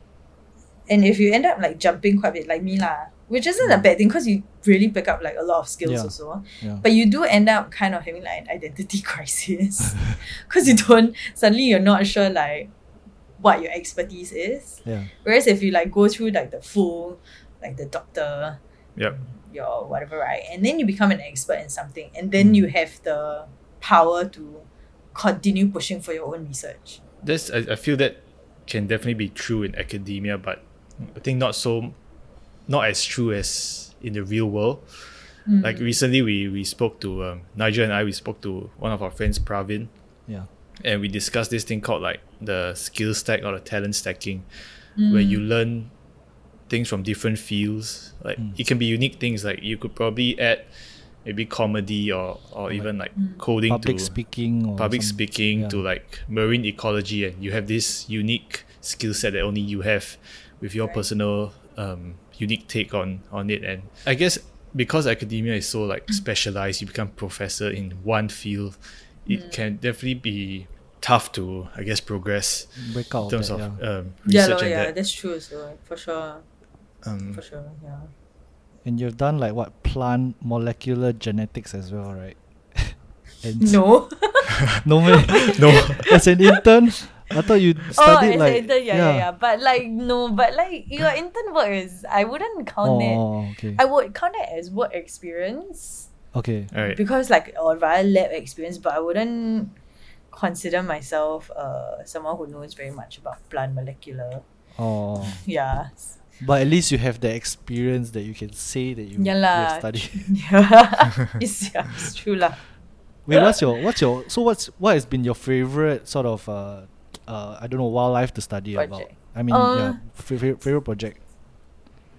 and if you end up like jumping quite a bit like me lah which isn't a bad thing because you really pick up like a lot of skills Yeah. also Yeah. but you do end up kind of having like an identity crisis because you don't suddenly you're not sure like what your expertise is Yeah. whereas if you like go through like the full like the doctor Yep. your whatever right and then you become an expert in something and then Mm. you have the power to continue pushing for your own research That's I, I feel that can definitely be true in academia, but I think not so not as true as in the real world. Like recently, we we spoke to um, Nigel and I. We spoke to one of our friends, Pravin, Yeah. and we discussed this thing called like the skill stack or the talent stacking, where you learn things from different fields. Like it can be unique things. Like you could probably add maybe comedy or or even like coding Public to speaking or public some- speaking yeah. to like marine ecology, and you have this unique skill set that only you have with your Right. personal um, unique take on on it. And I guess because academia is so like specialized, you become professor in one field. It Mm. can definitely be tough to I guess progress break out in terms of of that, yeah. um, Yeah, research lor, and yeah, that. that's true. So for sure, Um, for sure, yeah. And you've done like what plant molecular genetics as well, right? No. no man. no, As an intern, I thought you oh, studied as like an intern, yeah, yeah, yeah. But like no, but like your intern work is I wouldn't count it. Oh, okay. I would count it as work experience okay. all right. because like or rather lab experience, but I wouldn't consider myself uh someone who knows very much about plant molecular. Oh, Yeah. but at least you have the experience that you can say that you, Yeah you lah. studied. Yeah. it's, yeah, it's true lah. Wait, what's your what's your so what's what has been your favorite sort of uh uh I don't know wildlife to study about? I mean, yeah, Uh, favorite favorite project.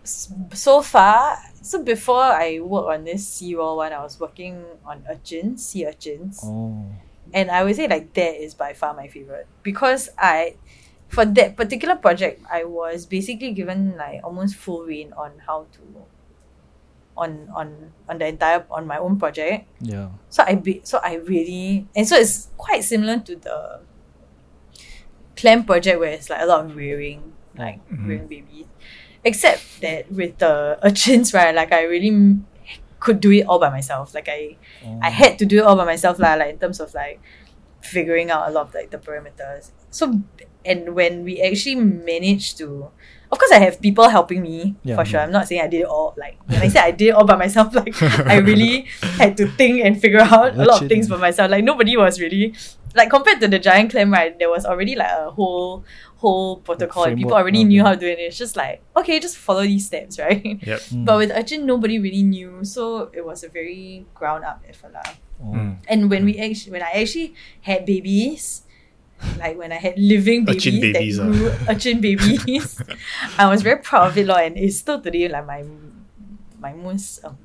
So far, so before I worked on this seawall one, I was working on urchins, sea urchins. Oh, and I would say like that is by far my favorite because I for that particular project I was basically given like almost full rein on how to on on on the entire on my own project yeah. so I be, so I really and so it's quite similar to the clam project where it's like a lot of rearing like Mhm. rearing babies except that with the urchins right like I really could do it all by myself like I Oh. I had to do it all by myself lah, like in terms of like figuring out a lot of like the parameters. So and when we actually managed to of course I have people helping me Yeah. for sure. I'm not saying I did it all like when I said I did it all by myself, like I really had to think and figure out a lot of things for myself. Like nobody was really like compared to the giant clam, right? There was already like a whole whole protocol and people framework, already knew how to do it. It's just like, okay, just follow these steps, right? Yep. Mm. But with Urchin, nobody really knew, so it was a very ground up effort. lah. Oh. Mm. And when we actually, when I actually had babies, like when I had living babies, Urchin babies, that grew urchin babies, I was very proud of it, lor, and it's still today like my my most um,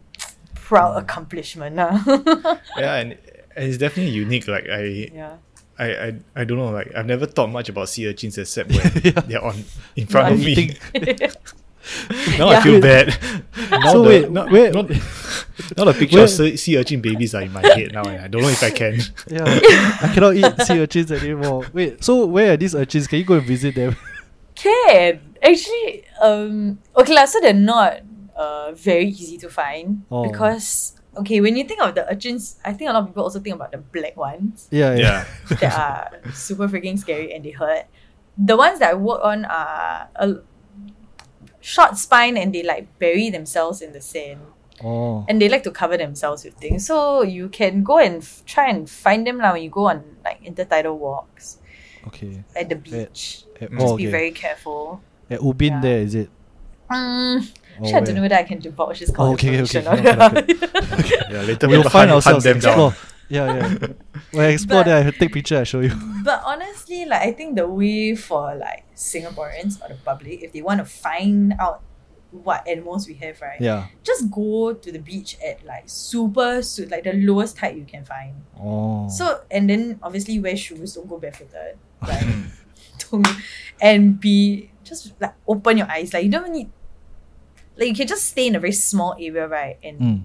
proud accomplishment. lah. Yeah, and, and it's definitely unique. Like I, yeah. I, I, I don't know. Like I've never thought much about sea urchins except when Yeah. they're on in front Right. of me. Think- now Yeah. I feel bad. Now So the, wait, now, where- now, now the picture where- of sea, sea urchin babies are in my head now, and I don't know if I can. yeah, I cannot eat sea urchins anymore. Wait, so where are these urchins? Can you go and visit them? Can actually um okay lah, so they're not uh very easy to find Oh. because okay when you think of the urchins, I think a lot of people also think about the black ones. yeah, yeah. Yeah, that are super freaking scary and they hurt. The ones that I work on are a short spine and they like bury themselves in the sand Oh, and they like to cover themselves with things. So you can go and f- try and find them now when you go on like intertidal walks okay. at the beach. Eh, Mm. Just oh, be okay. very careful. At Ubin Yeah. there is it? Um, Or actually, I don't where? know whether I can divulge this kind Oh, of okay, okay, information. okay. or not. yeah. Later We'll we'll find hunt, hunt ourselves. them explore. down. Yeah, yeah. When I explore But- there, I take picture. I show you. But honestly, like I think the way for like Singaporeans or the public, if they want to find out what animals we have, right? Yeah. Just go to the beach at like super su- like the lowest tide you can find. Oh. So and then obviously wear shoes, don't go barefooted. Like don't and be just like open your eyes. Like you don't need like you can just stay in a very small area, right? And Mm.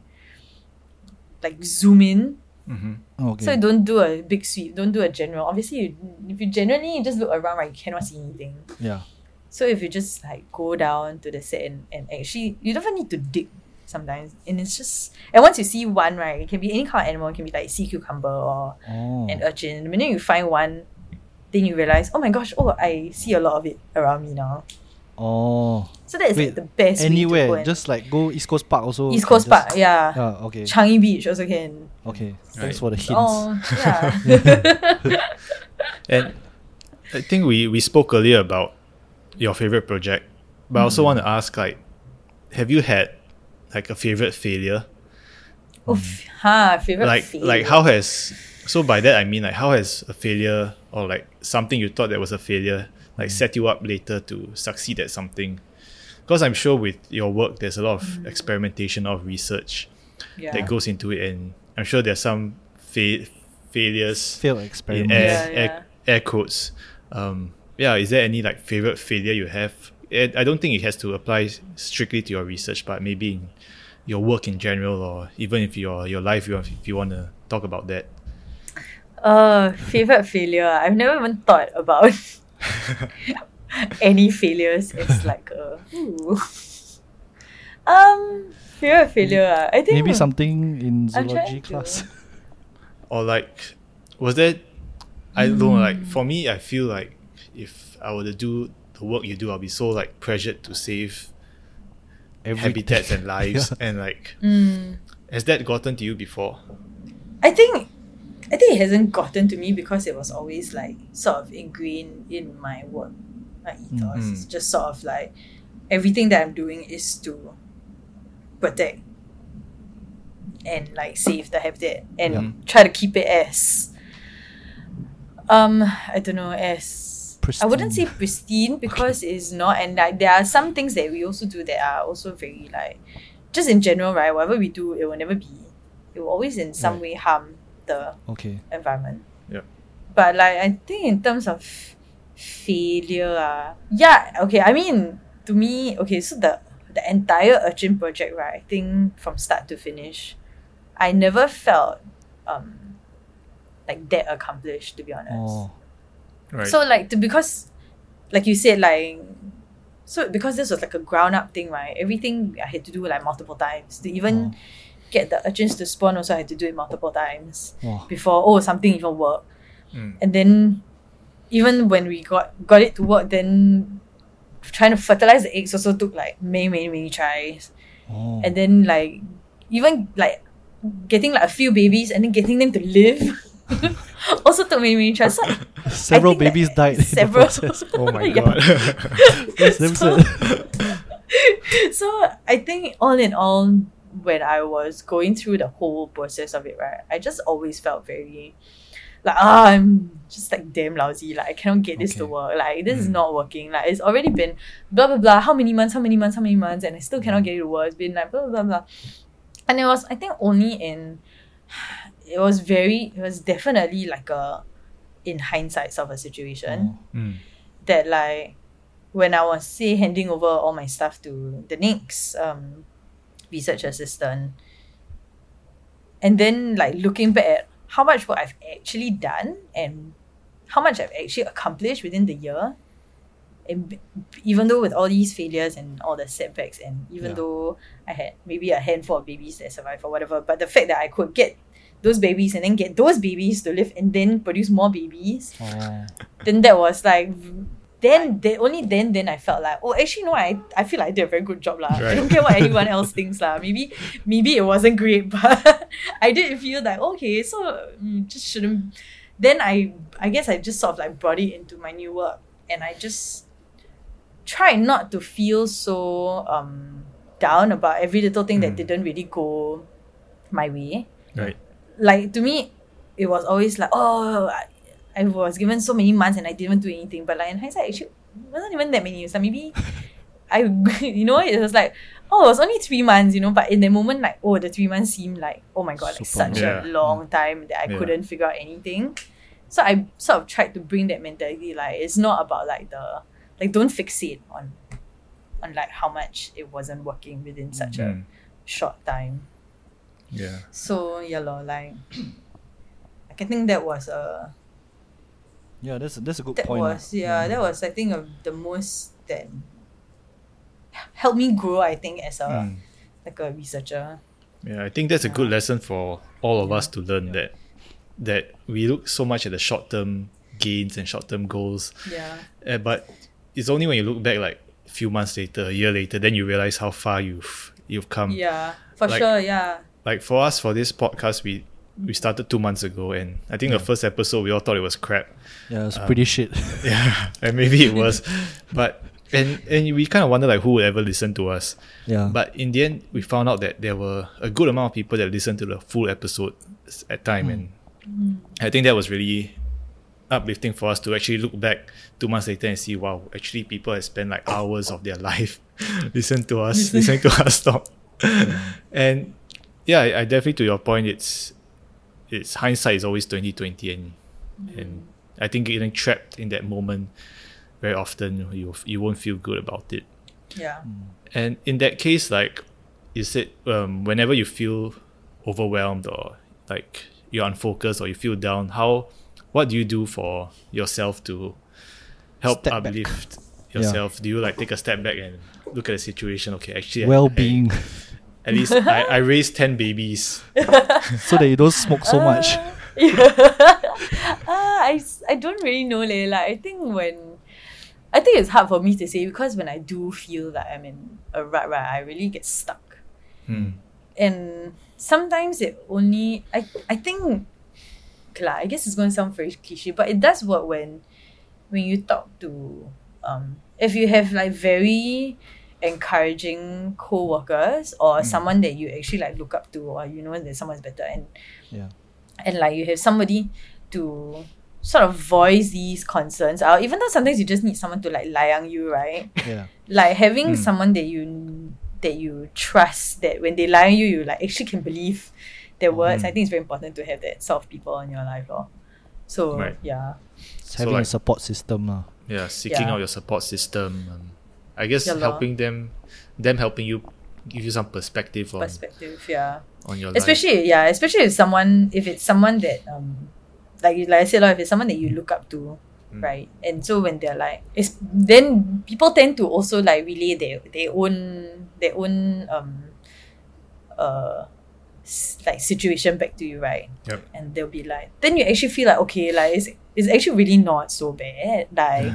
like zoom in Mhm. Okay. So don't do a big sweep. Don't do a general. Obviously, you, if you generally you just look around, right, you cannot see anything. yeah. So if you just like go down to the set and, and actually, you don't even need to dig sometimes. And it's just and once you see one, right, it can be any kind of animal. It can be like sea cucumber or Oh. an urchin. The minute you find one, then you realize, oh my gosh, oh I see a lot of it around me now. Oh. So that is Wait, like the best way to go Anywhere, and- just like go East Coast Park also. East can Coast just- Park, yeah. Ah, okay. Changi Beach also can. Okay. Right. Thanks for the hints. Oh yeah. And I think we, we spoke earlier about your favorite project, but I also Mm. want to ask like, have you had like a favorite failure? Oof, huh, favorite like failure. like how has so by that I mean like how has a failure or like something you thought that was a failure like set you up later to succeed at something? Because I'm sure with your work there's a lot of experimentation, of research yeah. that goes into it, and I'm sure there's some fa- failures. Failed in experiment. air, Yeah, yeah. air quotes. Um, yeah, is there any like favorite failure you have? It, I don't think it has to apply strictly to your research, but maybe in your work in general, or even if your your life, you if you want to talk about that. Uh, favorite failure. I've never even thought about any failures as like a ooh. um favorite failure. ah. I think Maybe something in I'm zoology to- class. or like was there I don't know like for me I feel like if I were to do the work you do I'll be so like pressured to save habitats and lives Yeah. and like Mm, has that gotten to you before I think I think it hasn't gotten to me because it was always like sort of ingrained in my work, my ethos. Mhm. It's just sort of like everything that I'm doing is to protect and like save the habitat and try to keep it as um I don't know as I wouldn't say pristine because it's not and like there are some things that we also do that are also very like just in general right whatever we do it will never be it will always in some Right. way harm the Okay. environment Yeah. but like I think in terms of failure uh, yeah okay I mean to me okay so the the entire urchin project right I think from start to finish I never felt um like that accomplished to be honest Oh. right so like to because like you said like so because this was like a ground up thing, right? Everything I had to do like multiple times. To even Oh. Get the urchins to spawn also I had to do it multiple times Wow. before oh something even worked. Mm. And then even when we got got it to work then trying to fertilize the eggs also took like many, many, many tries. Oh. And then like even like getting like a few babies and then getting them to live also took many, many tries. So several babies died several- oh my god So- so I think all in all, when I was going through the whole process of it, right, I just always felt very like ah, I'm just like damn lousy. Like I cannot get this to work. Like this is Mm. not working. Like it's already been blah blah blah. How many months? How many months? How many months? And I still cannot get it to work. It's been like blah blah blah. blah. And it was I think only in it was very it was definitely like a in hindsight sort of a situation Oh. Mm. that like when I was say handing over all my stuff to the next um research assistant and then like looking back at how much work I've actually done and how much I've actually accomplished within the year and even though with all these failures and all the setbacks and even Yeah. though I had maybe a handful of babies that survived or whatever but the fact that I could get those babies and then get those babies to live and then produce more babies Oh. then that was like then they only then then I felt like oh actually no I, I feel like I did a very good job lah. I don't care what anyone else thinks lah. Maybe maybe it wasn't great but I did feel like okay so mm, just shouldn't then I I guess I just sort of like brought it into my new work and I just try not to feel so um down about every little thing that Mm. didn't really go my way right like to me it was always like oh I, was given so many months and I didn't do anything but like in hindsight actually it wasn't even that many like maybe I you know it was like oh it was only three months you know but in the moment like oh the three months seemed like oh my god like Super such long. a long time that I Yeah. couldn't figure out anything so I sort of tried to bring that mentality like it's not about like the like don't fixate on on like how much it wasn't working within such a Mm. short time yeah so yeah lor, like I can think that was a Yeah, that's that's a good that point. lah. was yeah, that was I think of the most that helped me grow I think as a Mm. like a researcher. Yeah, I think that's a good Yeah. lesson for all of us to learn that that we look so much at the short term gains and short term goals, Yeah. uh, but it's only when you look back like a few months later, a year later, then you realize how far you've you've come. Yeah. For Like- sure, yeah. Like for us, for this podcast, we we started two months ago, and I think the first episode we all thought it was crap. Yeah, it's Um, pretty shit. Yeah, and maybe it was, but and and we kind of wonder like who would ever listen to us. Yeah. But in the end, we found out that there were a good amount of people that listened to the full episode at time, and I think that was really uplifting for us to actually look back two months later and see, wow, actually people have spent like hours of their life listen to us, listening to us talk, and yeah, I, I definitely to your point, it's it's hindsight is always twenty twenty, and and I think getting trapped in that moment very often you you won't feel good about it. Yeah. And in that case, like you said, um, whenever you feel overwhelmed or like you're unfocused or you feel down, how what do you do for yourself to help Step back. uplift yourself? Do you like take a step back and look at the situation? Okay, actually, Well-being, I- at least I, I raised ten babies. so that you don't smoke so much. ah, I, s- I don't really know leh. Like I think when I think it's hard for me to say because when I do feel that I'm in a rut, right, I really get stuck. Hmm. And sometimes it only I I think okay lah, I guess it's gonna sound very cliche, but it does work when when you talk to um if you have like very encouraging co-workers or someone that you actually like look up to or you know that someone's better and Yeah. and like you have somebody to sort of voice these concerns out even though sometimes you just need someone to like layang you right Yeah. like having Mm. someone that you that you trust that when they lie on you you like actually can believe their words Mm. i think it's very important to have that sort of people in your life lor. so Right. yeah It's So having like- a support system. lah. Yeah, seeking Yeah. out your support system. I guess Yeah helping them, them helping you, give you some perspective on perspective yeah on your life. especially yeah especially if someone if it's someone that um like you- like i said lah, if it's someone that you look up to Mm. right and so when they're like it's then people tend to also like relay their their own their own um uh like situation back to you right Yep. and they'll be like then you actually feel like okay like it's, it's actually really not so bad like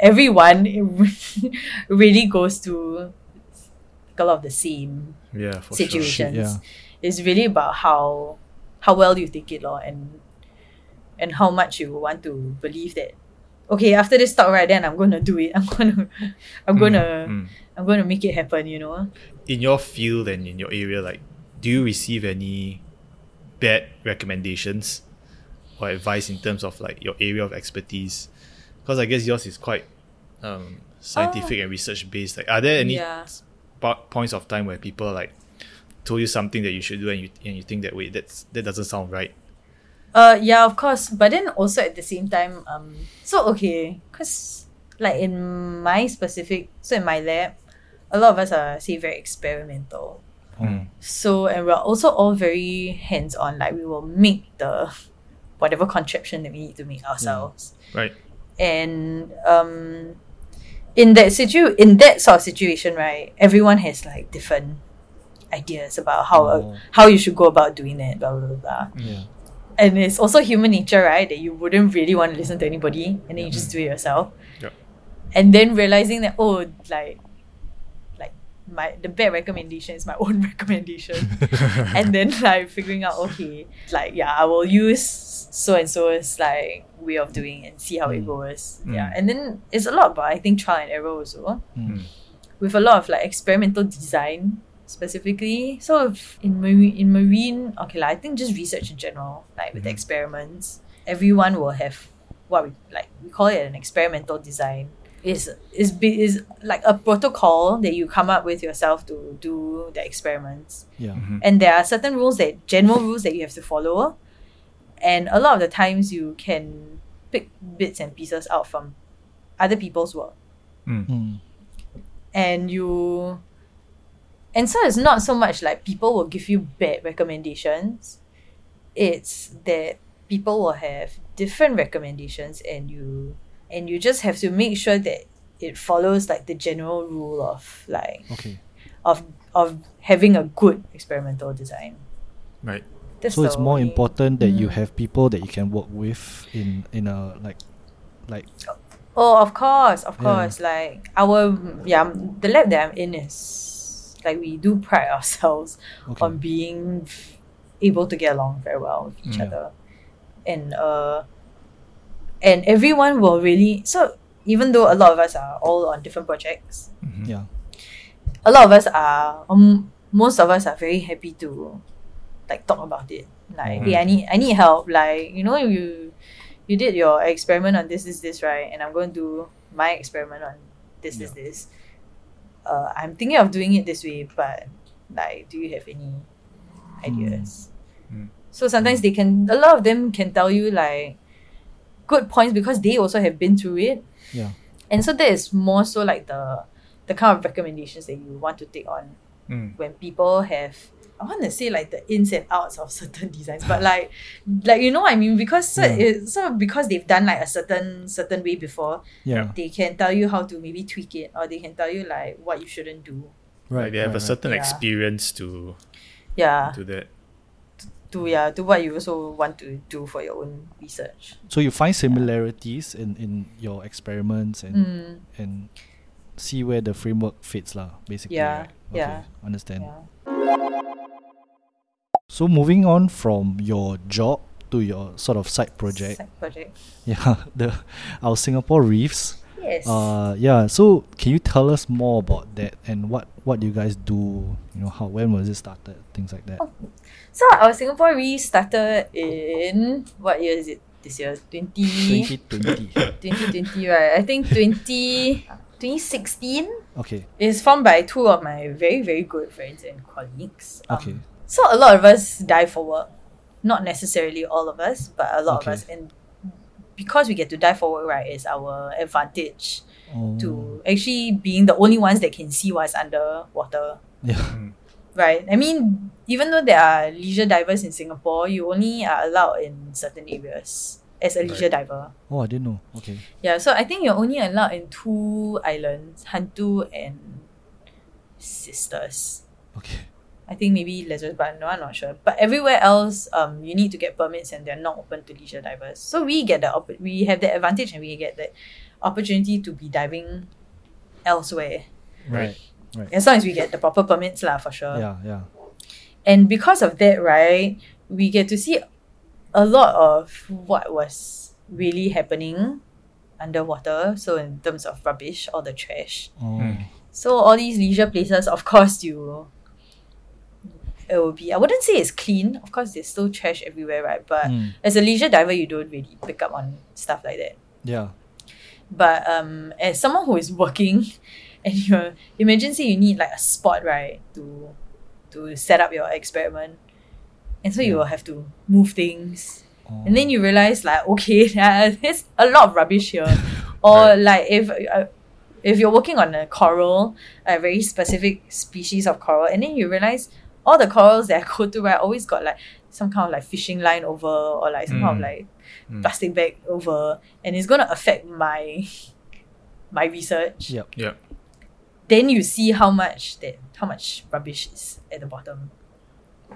everyone really goes to a lot of the same Yeah, for situations. Yeah. It's really about how how well you take it, law, and and how much you want to believe that. Okay, after this talk, right, then I'm gonna do it. I'm gonna, I'm sure. gonna, Mm, mm. I'm gonna make it happen. You know. In your field and in your area, like, do you receive any bad recommendations or advice in terms of like your area of expertise? Because I guess yours is quite um, scientific and research based. Like, are there any Yeah. points of time where people like told you something that you should do and you and you think that wait that's that doesn't sound right Uh, yeah, of course. But then also at the same time, um, so okay, cause like in my specific, so in my lab, a lot of us are say very experimental. Mm. So and we're also all very hands on. Like we will make the whatever contraption that we need to make ourselves. right And um, in that situ in that sort of situation, right, everyone has like different ideas about how Oh. how you should go about doing it. Blah blah blah. blah. Yeah. And it's also human nature, right, that you wouldn't really want to listen to anybody, and then you just do it yourself. Yep. And then realizing that oh, like, like my the bad recommendation is my own recommendation and then like figuring out okay like yeah i will use so and so's like way of doing and see how it Mm. goes Mm. yeah and then it's a lot about i think trial and error also Mm. with a lot of like experimental design specifically so if in marine in marine okay like, i think just research in general like with Mhm. experiments everyone will have what we like we call it an experimental design is is be- is like a protocol that you come up with yourself to do the experiments Yeah. Mhm. and there are certain rules that general rules that you have to follow and a lot of the times you can pick bits and pieces out from other people's work Mm. Mm. and you and so it's not so much like people will give you bad recommendations it's that people will have different recommendations and you and you just have to make sure that it follows like the general rule of like Okay. of of having a good experimental design right That's so it's the more only- important that you Mm. have people that you can work with in in a like like Oh, of course, of Yeah. course. Like our yeah, the lab that I'm in is like we do pride ourselves okay. on being able to get along very well with each Yeah. other, and uh, and everyone will really so even though a lot of us are all on different projects, Yeah. a lot of us are um, most of us are very happy to like talk about it. Like, hey, I need I need help. Like, you know, you you did your experiment on this, this, this, right? And I'm going to do my experiment on this, this, this. Uh, I'm thinking of doing it this way, but like, do you have any ideas? Mm. So sometimes they can, a lot of them can tell you like good points because they also have been through it. Yeah. And so that is more so like the the kind of recommendations that you want to take on Mm. when people have I want to say like the ins and outs of certain designs, but like like you know what I mean because so, Yeah. it, so because they've done like a certain certain way before, Yeah. they can tell you how to maybe tweak it or they can tell you like what you shouldn't do. Right. They have right, a certain Yeah. experience to Yeah, to that. to yeah to what you also want to do for your own research. So you find similarities in, in your experiments and Mm, and see where the framework fits lah, basically. Yeah, right? Okay, yeah, Understand. yeah. So moving on from your job to your sort of side project. Side project. Yeah, the our Singapore Reefs. Yes. Uh yeah, so can you tell us more about that and what what do you guys do? You know, how when was it started? Things like that. Oh. so our Singapore Re started in what year is it? This year, 20, 2020. 2020, right? I think 20, 2016 okay. It's formed by two of my very, very good friends and colleagues. Um, Okay. So a lot of us dive for work. Not necessarily all of us, but a lot Okay. of us. And because we get to dive for work, right, is our advantage Oh. to actually being the only ones that can see what's underwater. Yeah. Right. I mean, even though there are leisure divers in Singapore, you only are allowed in certain areas as a leisure diver. Oh, I didn't know. Okay. Yeah, so I think you're only allowed in two islands, Hantu and Sisters. Okay. I think maybe Lazarus, but no, I'm not sure. But everywhere else, um, you need to get permits and they're not open to leisure divers. So we get the opp- we have the advantage and we get the opportunity to be diving elsewhere. Right. As long as we get the proper permits, lah, for sure. Yeah, yeah. And because of that, right, we get to see a lot of what was really happening underwater. So in terms of rubbish, all the trash. Mm. So all these leisure places, of course, you it will be. I wouldn't say it's clean. Of course, there's still trash everywhere, right? But Mm. as a leisure diver, you don't really pick up on stuff like that. Yeah. But um, as someone who is working, and you imagine say you need like a spot right to to set up your experiment, and so you will have to move things, Oh. and then you realize like okay, there's a lot of rubbish here, or like if uh, if you're working on a coral, a very specific species of coral, and then you realize all the corals that I go to right always got like some kind of like fishing line over or like some kind of Mm. like Mm. plastic bag over, and it's gonna affect my my research. Yep. Yep. Then you see how much that how much rubbish is at the bottom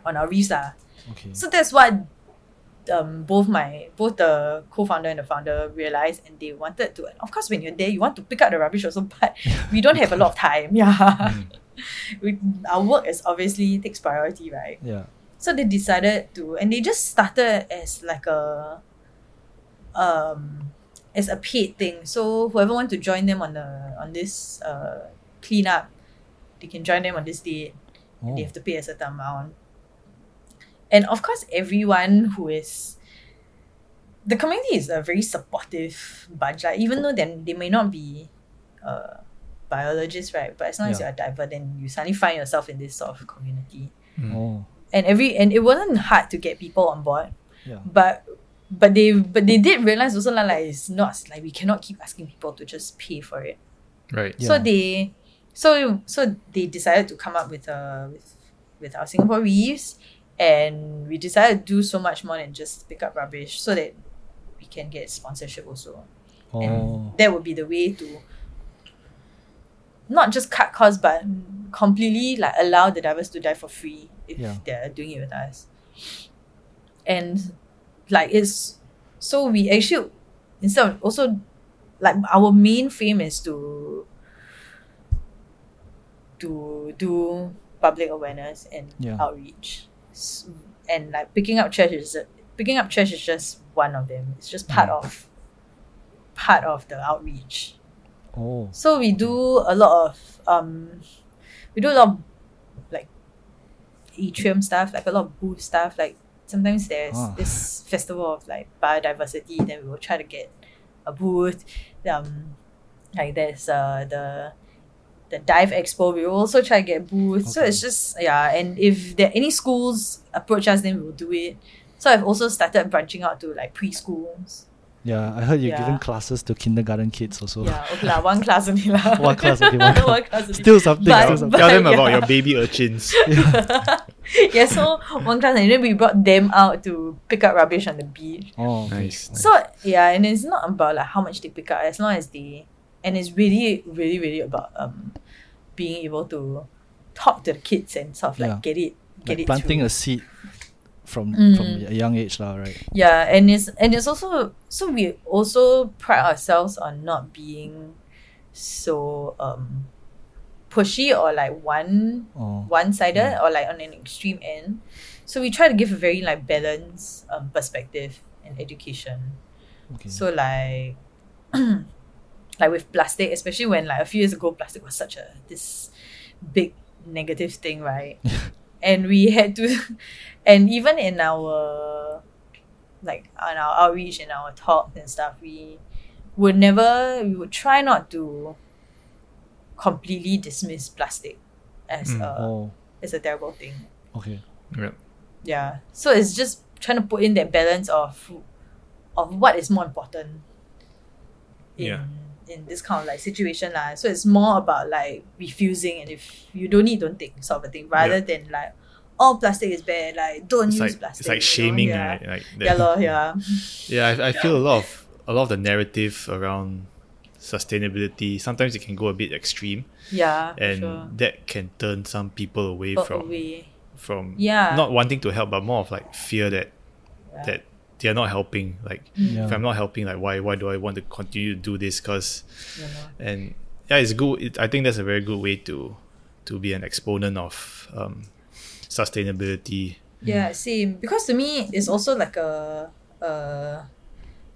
on our reefs lah. Okay. So that's what um both my both the co-founder and the founder realized and they wanted to of course when you're there you want to pick up the rubbish also but we don't have a lot of time yeah Mm. we, our work is obviously takes priority right Yeah. so they decided to and they just started as like a um as a paid thing so whoever want to join them on the on this uh cleanup they can join them on this date Oh. and they have to pay a certain amount. And of course, everyone who is the community is a very supportive bunch. Like even though then they may not be uh, biologists, right? But as long as you're a diver, then you suddenly find yourself in this sort of community. Mm. Oh. And every and it wasn't hard to get people on board, Yeah. but but they but they did realize also like, like it's not like we cannot keep asking people to just pay for it. Right. Yeah. So they so so they decided to come up with uh with with our Singapore Reefs and we decided to do so much more than just pick up rubbish so that we can get sponsorship also. Oh. And that would be the way to not just cut costs but completely like allow the divers to dive for free if Yeah. they're doing it with us. And like it's so we actually instead of also like our main fame is to to do public awareness and Yeah. outreach and like picking up trash is picking up trash is just one of them it's just part Mm. of part of the outreach Oh. So we do a lot of um, we do a lot of like atrium stuff, like a lot of booth stuff. Like sometimes there's Ah. this festival of like biodiversity, then we will try to get a booth. Um, like there's uh the the dive expo. We will also try to get booths. So it's just yeah. And if there any schools approach us, then we will do it. So I've also started branching out to like preschools. Yeah, I heard you're giving classes to kindergarten kids also. Yeah, okay lah, one class only lah. One class, okay, one class. class only. Still something. But- still something. Tell them yeah. about your baby urchins. yeah, so one class and then we brought them out to pick up rubbish on the beach. Oh, okay. nice. nice. So yeah, and it's not about like how much they pick up, as long as they and it's really, really, really about um being able to talk to the kids and sort of like Yeah. get it get Like it planting through. a seed from Mm. from a young age, lah, right? Yeah, and it's and it's also so we also pride ourselves on not being so um pushy or like one Oh, one sided Yeah. or like on an extreme end. So we try to give a very like balanced um, perspective in education. okay. So like like with plastic, especially when like a few years ago plastic was such a this big negative thing, right? and we had to and even in our like on our outreach and our talks and stuff, we would never we would try not to completely dismiss plastic as Mm. a oh, as a terrible thing. okay. Yep. Yeah. So it's just trying to put in that balance of of what is more important in Yeah. In this kind of like situation lah. So it's more about like refusing and if you don't need, don't take sort of a thing rather than like all plastic is bad, like don't It's use like plastic. it's like you know? shaming, yeah. right? Like. Yeah, yeah. Yeah, I, I feel a lot of a lot of the narrative around sustainability sometimes it can go a bit extreme, Yeah, and sure. that can turn some people away But from away. from Yeah. not wanting to help, but more of like fear that Yeah. that they are not helping. Like Yeah. if I'm not helping, like why why do I want to continue to do this? Because You and yeah, it's good. It, I think that's a very good way to to be an exponent of um, sustainability. Yeah, same. Because to me, it's also like a, uh,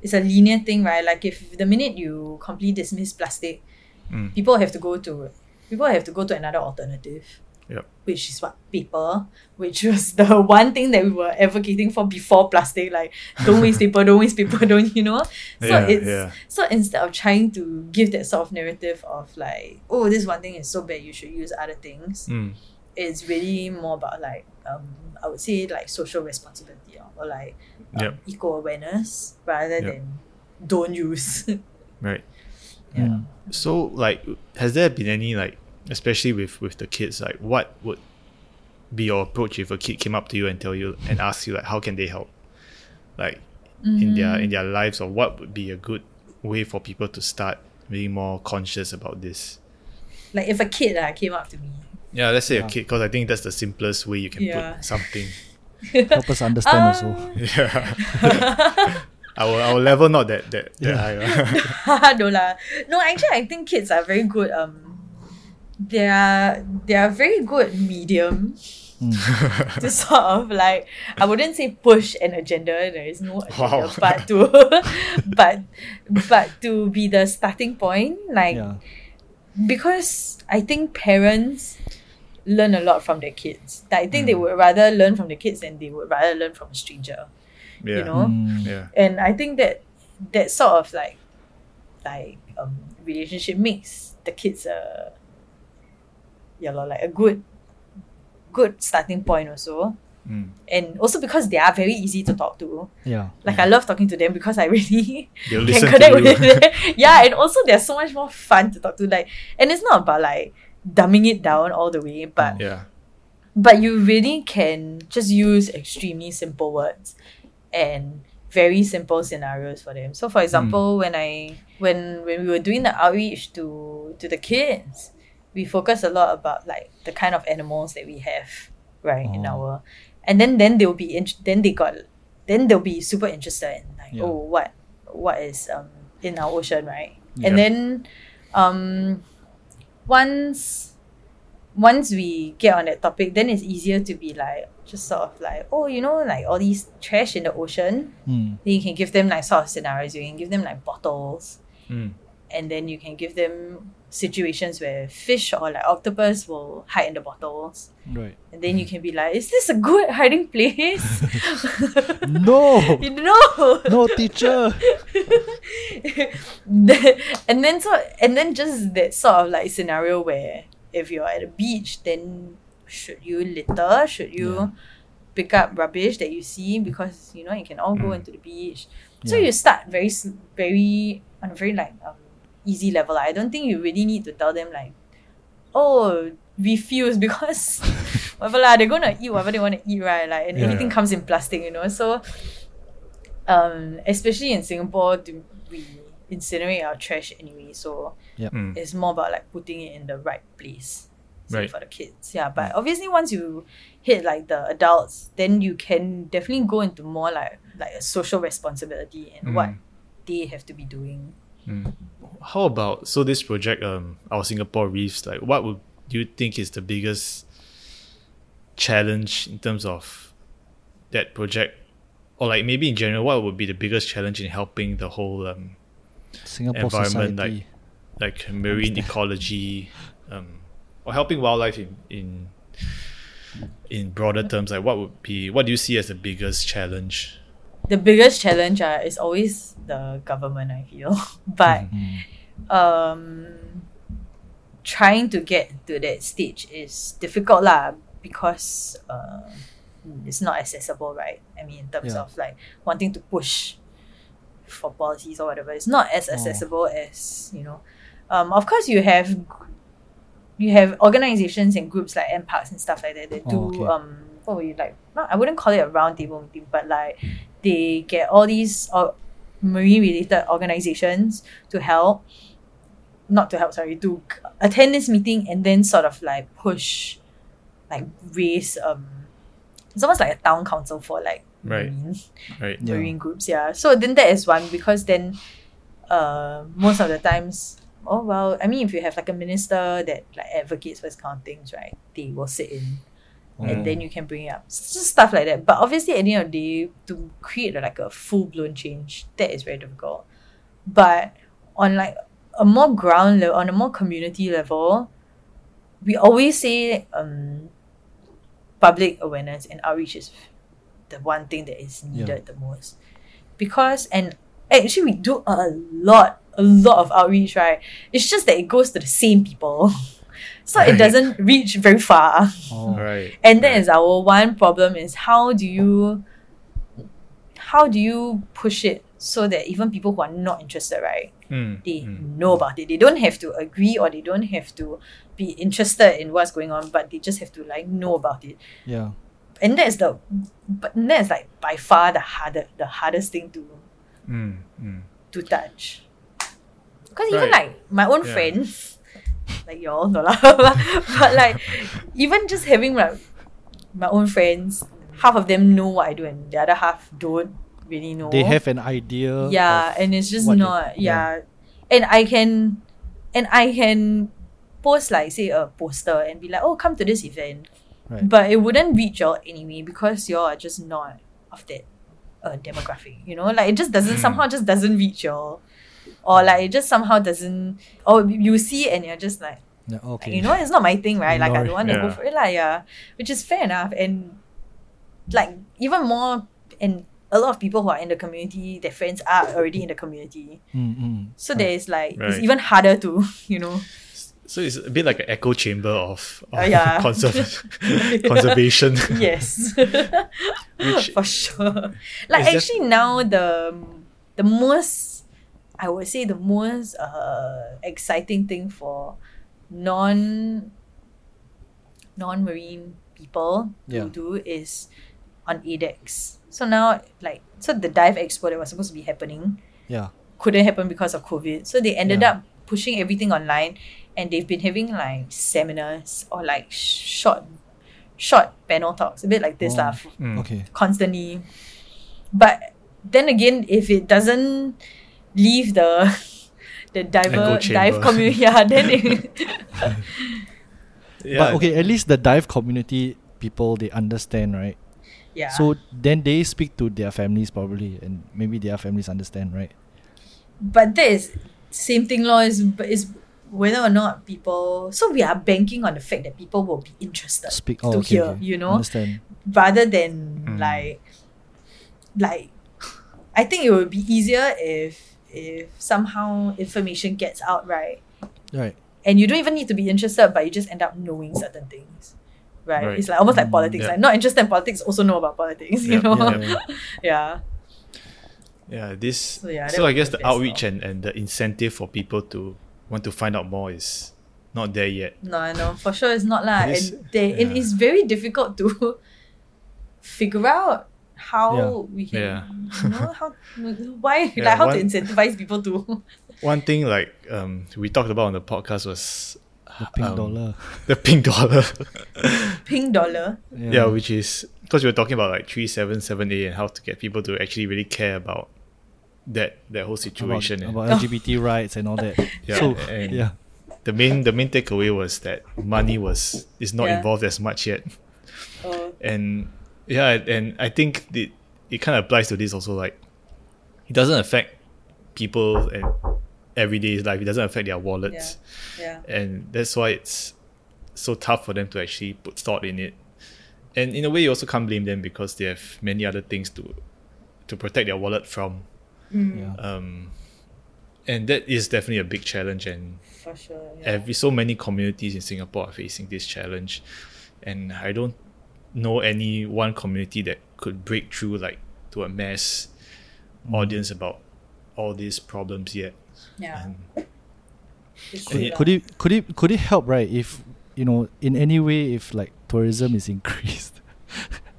it's a linear thing, right? Like if the minute you completely dismiss plastic, Mm. people have to go to, people have to go to another alternative. Yep. Which is what paper, which was the one thing that we were advocating for before plastic. Like, don't waste paper, don't waste paper, don't you know? So Yeah, it's yeah. so instead of trying to give that sort of narrative of like, oh, this one thing is so bad, you should use other things Mm. it's really more about like um I would say like social responsibility or, or like um, Yep. eco awareness rather Yep. than don't use. Right. yeah. Mm. So like has there been any like especially with with the kids like what would be your approach if a kid came up to you and tell you and ask you like how can they help like in their Mm-hmm. in their lives or what would be a good way for people to start being more conscious about this Like if a kid uh, came up to me. yeah let's say Yeah. a kid because i think that's the simplest way you can Yeah. put something Help us understand also. Uh, yeah our, our level not that that, that Yeah. high no lah. No, actually I think kids are very good um they are they are very good medium Mm. to sort of like I wouldn't say push an agenda. There is no agenda, Wow. but to but but to be the starting point, like Yeah. because I think parents learn a lot from their kids. Like, I think they Mm. would rather learn from the kids than they would rather learn from a stranger. yeah You know? Mm. yeah And I think that that sort of like like um relationship makes the kids a yeah, lor, like a good good starting point also. Mm. And also because they are very easy to talk to. Yeah. Like I love talking to them because I really they'll can connect with them. yeah, and also they're so much more fun to talk to. Like, and it's not about like dumbing it down all the way, but yeah but you really can just use extremely simple words and very simple scenarios for them. So, for example, when I when when we were doing the outreach to to the kids, we focus a lot about like the kind of animals that we have right in Oh. our, and then then they'll be in, then they got then they'll be super interested in like Yeah. oh what what is um in our ocean right, Yeah. and then um once once we get on that topic, then it's easier to be like just sort of like, oh, you know, like all these trash in the ocean. Mm. Then you can give them like sort of scenarios. You can give them like bottles, Mm. and then you can give them situations where fish or like octopus will hide in the bottles, Right. and then you can be like, "Is this a good hiding place?" No. no. no, teacher. And then so and then just that sort of like scenario where if you're at a beach then should you litter should you Yeah. pick up rubbish that you see because you know you can all go Mm. into the beach so Yeah. you start very very on a very like um, easy level i don't think you really need to tell them like oh refuse because whatever lah they're gonna eat whatever they want to eat right like and Yeah. everything comes in plastic you know so um especially in singapore do we incinerate our trash anyway so Mm. it's more about like putting it in the right place say, Right. for the kids yeah but obviously once you hit like the adults then you can definitely go into more like like a social responsibility and what Mm. they have to be doing Mm. How about so this project, um, our Singapore Reefs, like what would you think is the biggest challenge in terms of that project, or like maybe in general, what would be the biggest challenge in helping the whole um, Singapore Environment, society. like marine ecology, um, or helping wildlife in in in broader terms? Like what would be what do you see as the biggest challenge? The biggest challenge uh, is always the government i feel but Mm. um trying to get to that stage is difficult lah because uh, it's not accessible right i mean in terms Yeah. of like wanting to push for policies or whatever it's not as Oh. accessible as you know um, of course you have you have organizations and groups like NParks and stuff like that that do Oh, okay. um what would you like I wouldn't call it a round table meeting but like they get all these uh, marine related organizations to help not to help sorry to attend this meeting and then sort of like push like raise um it's almost like a town council for like Right. marine Right. Yeah. marine groups yeah so then that is one because then uh most of the times oh well i mean if you have like a minister that like advocates for this kind of things right they will sit in Oh. and then you can bring it up. S- just stuff like that. But obviously at the end of the day to create like a full-blown change that is very difficult. But on like a more ground level on a more community level we always say um public awareness and outreach is the one thing that is needed Yeah. the most. Because and actually we do a lot a lot of outreach right? It's just that it goes to the same people so it doesn't reach very far Oh. Right. and that right. is our one problem is how do you how do you push it so that even people who are not interested right Mm, they mm. know about it they don't have to agree or they don't have to be interested in what's going on but they just have to like know about it Yeah. and that's the but that is like by far the harder the hardest thing to Mm, mm. to touch because even like my own Yeah. friends like y'all no lah but like even just having like my own friends half of them know what I do and the other half don't really know They have an idea. yeah and it's just what you- not yeah. and i can and i can post like say a poster and be like oh come to this event Right. but it wouldn't reach y'all anyway because y'all are just not of that uh, demographic you know like it just doesn't Mm. somehow just doesn't reach y'all or like it just somehow doesn't or you see and you're just like Yeah, okay. you know it's not my thing right like i don't want to go for it like yeah which is fair enough and like even more and a lot of people who are in the community their friends are already in the community Mm, mm. so Right. there is like it's even harder to you know So it's a bit like an echo chamber of, of Uh, yeah. conserv- conservation. yes Which- for sure like It's just- actually now the the most i would say the most uh exciting thing for non non-marine people Yeah. to do is on ADEX. So now like so the dive expo that was supposed to be happening Yeah. couldn't happen because of COVID. So they ended Yeah. up pushing everything online and they've been having like seminars or like short short panel talks, a bit like this Oh. lah, Mm. Okay. constantly. But then again, if it doesn't leave the the diver dive community, yeah, then it, Yeah. But okay, at least the dive community people they understand, right? yeah. So then they speak to their families probably, and maybe their families understand, right? but that is same thing law is is whether or not people so we are banking on the fact that people will be interested Speak. to Oh, okay, hear, okay. you know, Understand. rather than Mm. like like I think it would be easier if if somehow information gets out right Right. and you don't even need to be interested but you just end up knowing certain things. Right? Right. It's like almost like Mm, politics. yeah. Like not interested in politics, also know about politics, you Yeah, know? yeah, Yeah. Yeah, this. So, yeah, so I guess the outreach and, and the incentive for people to want to find out more is not there yet. No, no, for sure it's not is- And they, it yeah. is very difficult to figure out how Yeah. we can, Yeah. you know, how why Yeah, like how to incentivize people to. One thing like um we talked about on the podcast was The pink um, dollar. the pink dollar. Pink dollar. yeah. which is because we were talking about like three seven seven A and how to get people to actually really care about that that whole situation. and about LGBT rights and all that. Yeah, so and- yeah, the main the main takeaway was that money was is not Yeah. involved as much yet. Oh, and yeah and i think it, it kind of applies to this also like it doesn't affect people and everyday life it doesn't affect their wallets yeah. and that's why it's so tough for them to actually put thought in it and in a way you also can't blame them because they have many other things to to protect their wallet from Mm, yeah. um and that is definitely a big challenge and For sure. Yeah. every so many communities in Singapore are facing this challenge, and I don't know any one community that could break through like to a mass Mm. audience about all these problems yet. yeah. And It's Could, true could it could it could it help right if you know in any way if like tourism is increased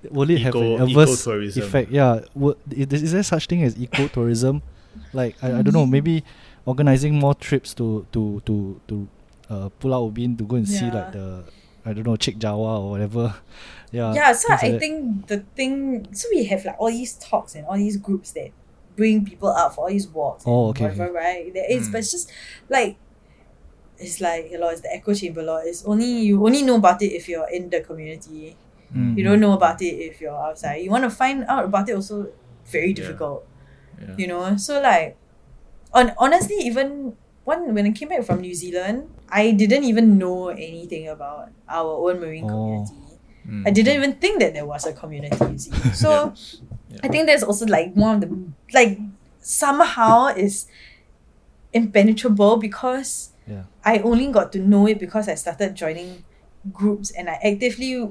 will it have Eco- an adverse eco-tourism. effect yeah would, is, is there such thing as eco tourism like I, I don't know maybe organizing more trips to to to to uh Pulau Ubin to go and see like the I don't know Chek Jawa or whatever yeah yeah, so like I that. think the thing so we have like all these talks and all these groups that bring people out for all these walks Oh, okay, whatever, right? There is, Mm. but it's just like it's like you know, it's the echo chamber law. It's only you only know about it if you're in the community. Mm, You don't know about it if you're outside. You want to find out about it also very difficult. yeah. You know? So like on honestly even one when I came back from New Zealand, I didn't even know anything about our own marine Oh. community. Mm. I didn't even think that there was a community, you see. So Yeah. I think that's also like one of the like somehow is impenetrable because yeah I only got to know it because I started joining groups and I actively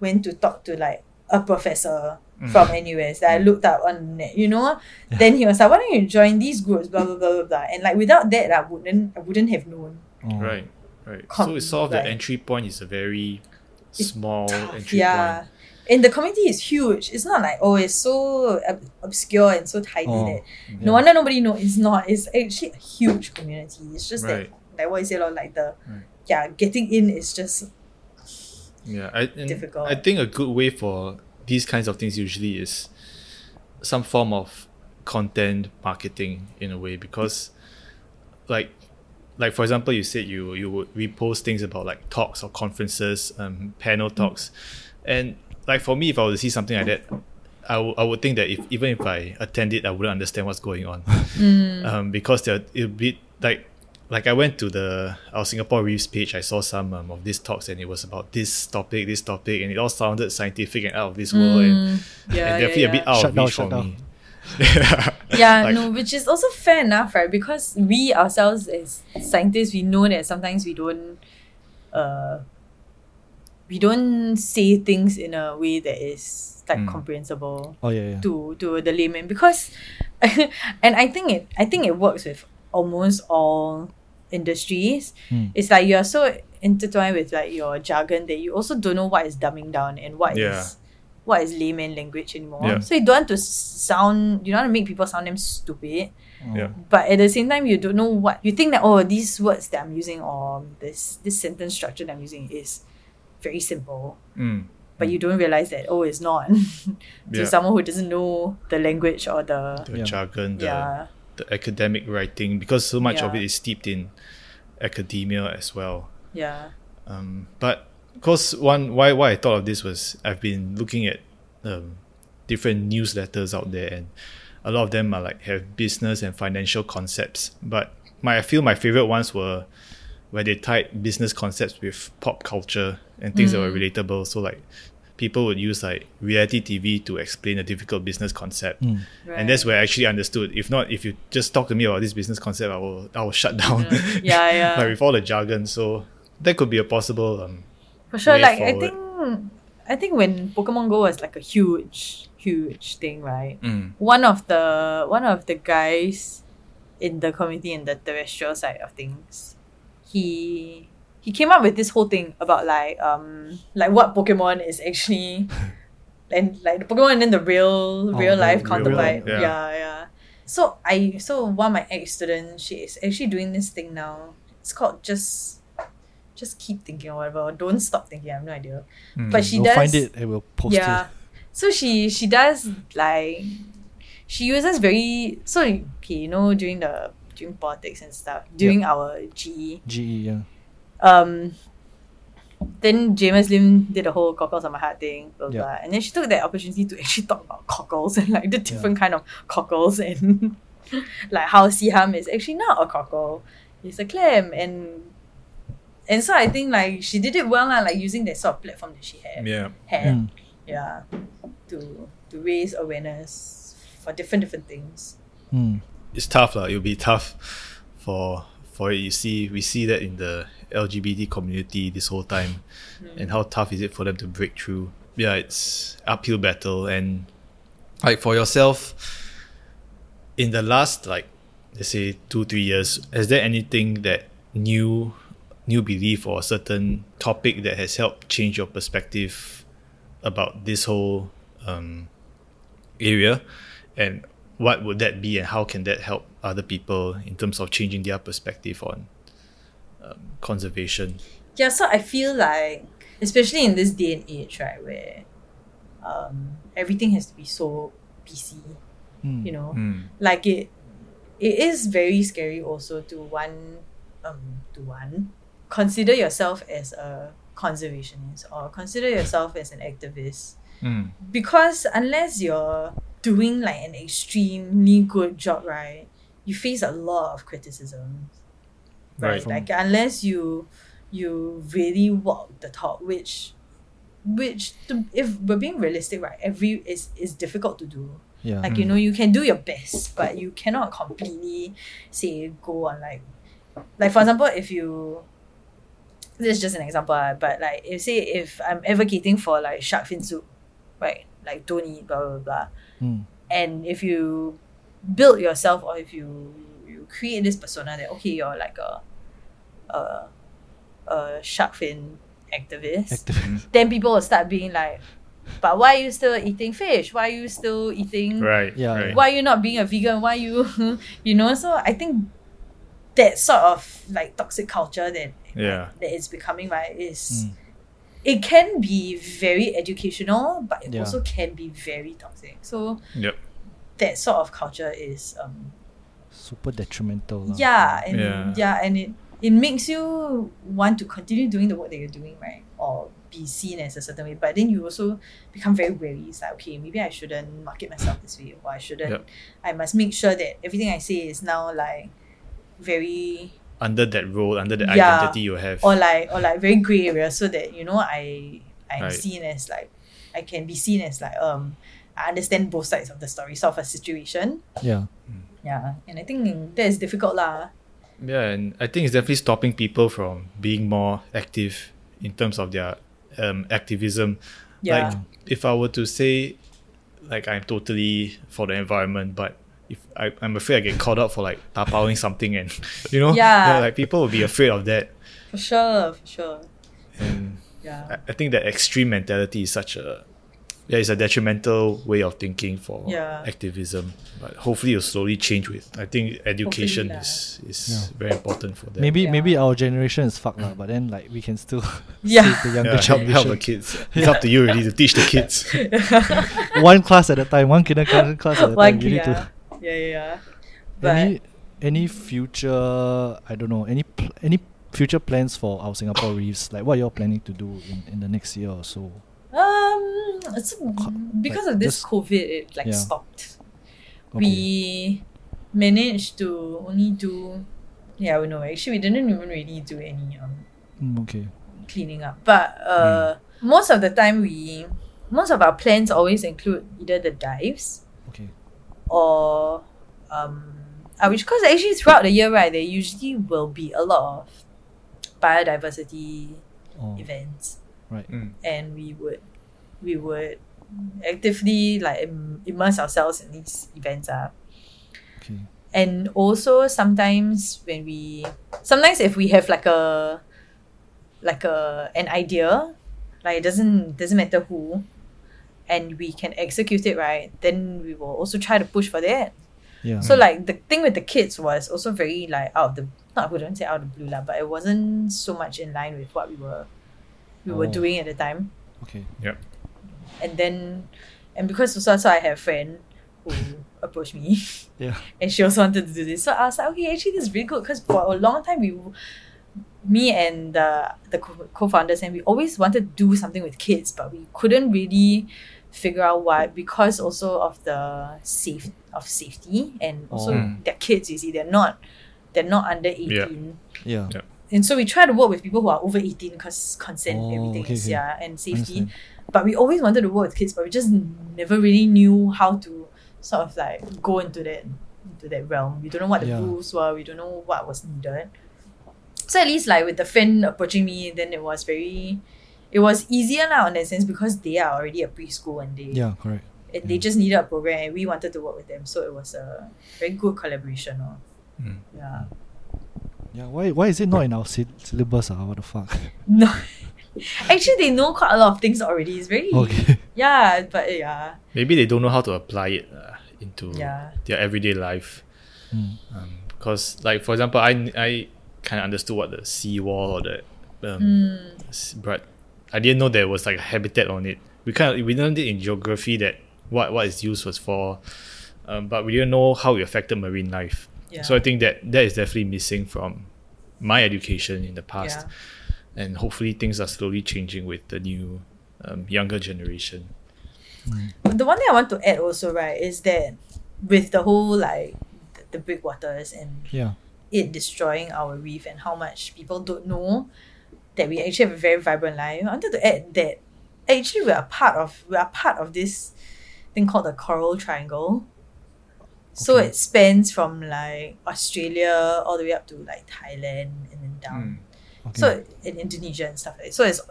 went to talk to like a professor Mm. from NUS that I looked up on the net, you know. Then he was like, Why don't you join these groups? Blah blah blah blah blah. And like without that I wouldn't I wouldn't have known. Oh. Right, right. Com- so it's sort of the entry point is a very It's small tough, entry yeah. point. And the community is huge. It's not like oh, it's so ob- obscure and so tiny Oh, that yeah. no wonder nobody knows. It's not. It's actually a huge community. It's just Right. that like what you say, lor, like the Right. yeah, getting in is just Yeah, I, Difficult. I think a good way for these kinds of things usually is some form of content marketing in a way because, like, like for example, you said you you would repost things about like talks or conferences, um, panel talks, and like for me, if I were to see something like that, I would- I would think that if even if I attend it, I wouldn't understand what's going on mm, um, because there it'll be like like I went to the our Singapore Reefs page. I saw some um, of these talks, and it was about this topic, this topic, and it all sounded scientific and out of this world, and, mm, yeah, and definitely yeah. a bit out Shut of reach for down. me. Yeah, Like- no, which is also fair enough, right? Because we ourselves as scientists, we know that sometimes we don't, uh, we don't say things in a way that is like Mm. comprehensible oh yeah yeah to to the layman because, and I think it, I think it works with almost all industries. Hmm. It's like you're so intertwined with like your jargon that you also don't know what is dumbing down and what is Yeah. What is layman language anymore. Yeah. So you don't want to sound, you don't want to make people sound them stupid. Yeah. but at the same time you don't know what you think that oh these words that I'm using or this this sentence structure that I'm using is very simple, Mm. but you don't realize that oh it's not to Yeah. someone who doesn't know the language or the The Yeah. jargon, the, yeah the academic writing, because so much of it is steeped in academia as well. yeah Um, but of course, one why why I thought of this was I've been looking at um, different newsletters out there, and a lot of them are like have business and financial concepts. But my I feel my favorite ones were where they tied business concepts with pop culture and things that were relatable. So like people would use like reality TV to explain a difficult business concept. Mm. And that's where I actually understood. If not, if you just talk to me about this business concept, I will I will shut down. Yeah, yeah. like with all the jargon. So that could be a possible um For sure, like I think I think when Pokemon Go was like a huge, huge thing, right? mm, One of the one of the guys in the community in the terrestrial side of things, he he came up with this whole thing about like um like what Pokemon is actually and like the Pokemon and then the real Oh, real the life real counterpart. one, yeah. yeah, yeah. So I so one of my ex students, she is actually doing this thing now. It's called just just keep thinking or whatever. Don't stop thinking. I have no idea. mm. But she we'll does find it and we'll post yeah. it. So she she does like she uses very so okay, you know, during the during politics and stuff, during our GE, GE, yeah. um then Jamus Lim did the whole cockles on my heart thing, blah, blah, Yeah. blah. And then she took that opportunity to actually talk about cockles and like the different kind of cockles and like how Siham is actually not a cockle. It's a clam and and so I think like she did it well lah, like using that sort of platform that she had yeah. had Mm. yeah to to raise awareness for different different things Mm. It's tough lah. It'll be tough for for it. You see we see that in the LGBT community this whole time and how tough is it for them to break through. Yeah, it's uphill battle and like for yourself in the last like let's say two, three years, is there anything that new new belief or a certain topic that has helped change your perspective about this whole um, area and what would that be and how can that help other people in terms of changing their perspective on um, conservation yeah so i feel like especially in this day and age right where um, everything has to be so pc Mm. you know Mm. like it it is very scary also to one um to one consider yourself as a conservationist or consider yourself as an activist Mm. because unless you're doing like an extremely good job right you face a lot of criticism right, Right. like unless you you really walk the talk which which to, if we're being realistic right every is is difficult to do Yeah. like you know you can do your best but you cannot completely say go on like like for example if you this is just an example ah, but like if say if i'm advocating for like shark fin soup right like don't eat blah blah blah Mm. and if you build yourself or if you you create this persona that okay you're like a a, a shark fin activist Active. then people will start being like but why are you still eating fish why are you still eating right Yeah, right. why are you not being a vegan why you you know so i think that sort of like toxic culture that Yeah. that is becoming right is Mm. it can be very educational but it Yeah. also can be very toxic so Yep. that sort of culture is um Super detrimental. lah. yeah and Yeah. yeah. and it it makes you want to continue doing the work that you're doing right or be seen as a certain way but then you also become very wary it's like okay maybe i shouldn't market myself this way or i shouldn't Yep. i must make sure that everything i say is now like very Under that role, under the Yeah. identity you have. or like or like very gray area so that you know i i'm Right. seen as like i can be seen as like um i understand both sides of the story sort of a situation Yeah. yeah and i think that is difficult lah Yeah, and I think it's definitely stopping people from being more active in terms of their um, activism. yeah Like, if I were to say, like, I'm totally for the environment, but if I, I'm afraid I get caught up for like tapowing something, and you know, Yeah. like people will be afraid of that. for sure for sure And yeah I, I think that extreme mentality is such a yeah, it's a detrimental way of thinking for Yeah. activism. But hopefully, it'll slowly change with. I think education lah. is is Yeah. very important for that. Maybe Yeah. maybe our generation is fucked lah, but then like we can still Yeah. the younger yeah, help, help the kids. It's up to you really to teach the kids. one class at a time, one kindergarten class at a One time. You kid, need to yeah. yeah, yeah, yeah. But any any future I don't know any pl- any future plans for our Singapore reefs like what you're planning to do in, in the next year or so um, it's because like of this just- COVID, it like Yeah. stopped. okay. We managed to only do Yeah, we know. Actually, we didn't even really do any um Mm, okay. cleaning up. But uh, most of the time, we most of our plans always include either the dives Okay. Or um, uh, which because actually throughout the year, right, there usually will be a lot of biodiversity Oh, events, right. Mm. and we would we would actively like im- immerse ourselves in these events. Uh. Okay. and also sometimes when we sometimes if we have like a like a an idea like it doesn't doesn't matter who and we can execute it right then we will also try to push for that Yeah. so like the thing with the kids was also very like out of the not I wouldn't say out of the blue lah, but it wasn't so much in line with what we were we were Oh. doing at the time okay. Yep. And then and because also, also I have a friend who approached me Yeah. and she also wanted to do this. So I was like, okay, actually, this is really good because for a long time, we, me and the the co- co-founders, and we always wanted to do something with kids, but we couldn't really figure out what because also of the safe of safety and also Oh. They're kids. You see, they're not they're not under eighteen. Yeah. Yeah. And so we try to work with people who are over 18 because consent, Oh, everything okay, is, okay. yeah, and safety. But we always wanted to work with kids, but we just never really knew how to sort of like go into that into that realm. We don't know what the Yeah. rules were. We don't know what was needed. So at least like with the friend approaching me, then it was very, it was easier now in that sense because they are already a preschool and they Yeah. Correct. and they just needed a program and we wanted to work with them. So it was a very good collaboration. Oh. Mm. Yeah. Yeah. Why? Why is it not in our syl- syllabus? Ah, what the fuck? No. Actually, they know quite a lot of things already. It's very okay. yeah, but yeah, Maybe they don't know how to apply it uh, into Yeah. their everyday life. Mm. Because, like for example, I I kind of understood what the seawall or the um, Mm. s- but I didn't know there was like a habitat on it. We kind of we learned it in geography that what what its use was for, um, but we didn't know how it affected marine life. yeah. So I think that that is definitely missing from my education in the past, and hopefully things are slowly changing with the new um, younger generation. the one thing I want to add also right is that with the whole like the, the breakwaters and Yeah. it destroying our reef and how much people don't know that we actually have a very vibrant life. I wanted to add that actually we are part of we are part of this thing called the Coral Triangle. So Okay. it spans from like Australia all the way up to like Thailand and then down. Hmm. Okay. So in Indonesia and stuff like that. So it's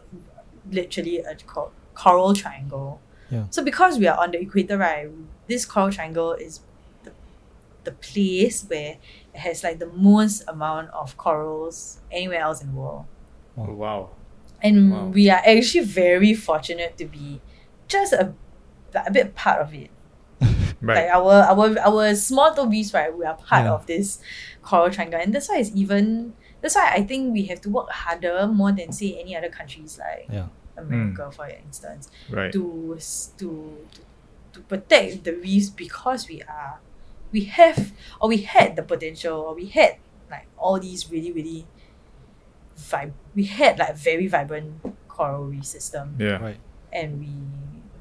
literally a cor- coral triangle. Yeah. So because we are on the equator, right, this coral triangle is the, the place where it has like the most amount of corals anywhere else in the world. Wow. Wow. And Wow. we are actually very fortunate to be just a, a bit part of it. Right. Like our our our small beast, right? We are part Yeah. of this coral triangle, and that's why it's even. That's why I think we have to work harder more than say any other countries like Yeah. America, mm. for instance, right. to to, to protect the reefs because we are we have or we had the potential or we had like all these really really vib- we had like very vibrant coral reef system yeah. Right. and we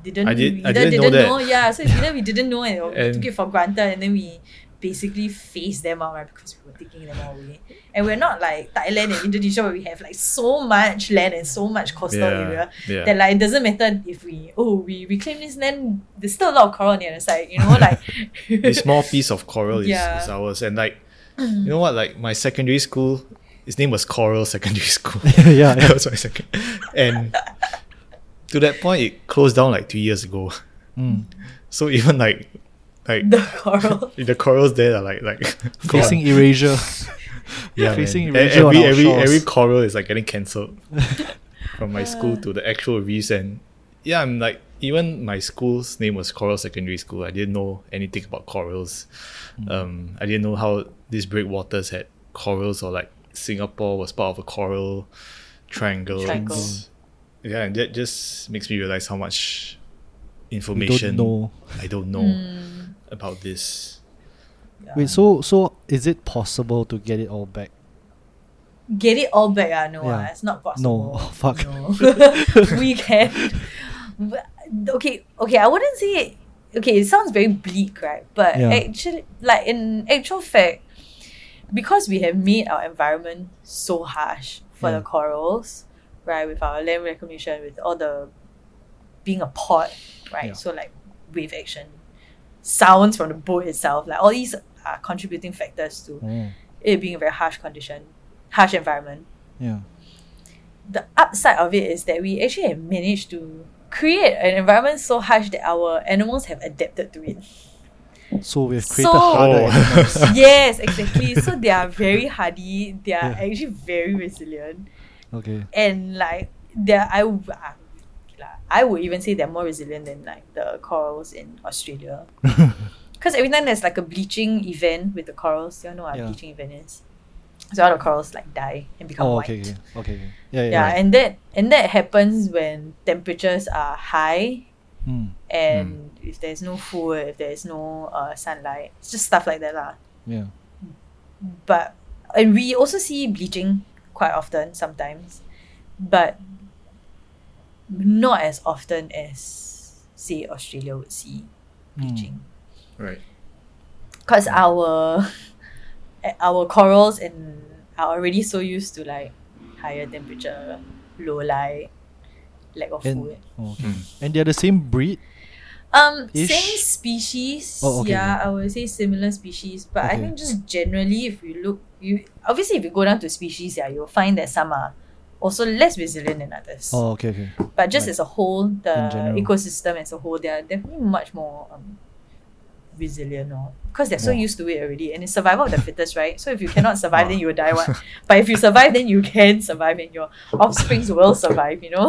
didn't I did- we I either didn't know that. yeah so it's either we didn't know and, or we And- took it for granted and then we basically phased them out right because we were taking them all away and we're not like Thailand and Indonesia where we have like so much land and so much coastal Yeah. area Yeah. that like it doesn't matter if we oh we reclaim this land there's still a lot of coral on the other side you know like a small piece of coral is, Yeah. is ours, and like you know what, like my secondary school, his name was Coral Secondary School. yeah. that was my second, and to that point, it closed down like two years ago. Mm. So even like like the coral the corals there are like like Facing erasure. yeah, facing man. Erasure on every our every shores. every coral is like getting cancelled from my school to the actual reefs and yeah I'm like even my school's name was Coral Secondary School I didn't know anything about corals Mm. um I didn't know how these breakwaters had corals or like Singapore was part of a coral triangle, Triangle. Yeah and that just makes me realize how much information don't know. I don't know Mm, about this yeah. Wait. So so is it possible to get it all back? get it all back ah no Yeah. ah, it's not possible Oh, fuck. no. we can but- okay okay I wouldn't say okay it sounds very bleak right but Yeah. actually like in actual fact because we have made our environment so harsh for Yeah. the corals, right? With our land reclamation, with all the being a port, right? Yeah. So like wave action, sounds from the boat itself, like all these are contributing factors to Oh, it being a very harsh condition, harsh environment. yeah. The upside of it is that we actually have managed to create an environment so harsh that our animals have adapted to it. So we've created So- harder Oh. animals. yes, exactly. So they are very hardy. They are Yeah. actually very resilient, Okay. and like they are, I w- ah, okay lah, I would even say they're more resilient than like the corals in Australia. Because every time there's like a bleaching event with the corals, you all know what a bleaching event is. So all the corals like die and become oh, white. okay, okay, okay, okay. Yeah, yeah. Yeah, right. and that and that happens when temperatures are high Mm, and if there's no food, if there's no uh, sunlight, it's just stuff like that lah. yeah. But and we also see bleaching quite often sometimes, but not as often as say Australia would see Mm. bleaching. Right. Because our our corals and are already so used to like higher temperature, low light, lack of And food. oh, okay. Mm. and they're the same breed. Um, Ish. same species. Oh, okay, yeah, I would say similar species. But I Okay. think just generally, if you look, you obviously if you go down to species, yeah, you'll find that some are also less resilient than others. Oh, okay, okay. but just right. as a whole, the ecosystem as a whole, they are definitely much more um, resilient, or because they're so Wow. used to it already, and it's survival of the fittest, right? So if you cannot survive, then you will die. What? But if you survive, then you can survive, and your offsprings will survive. You know.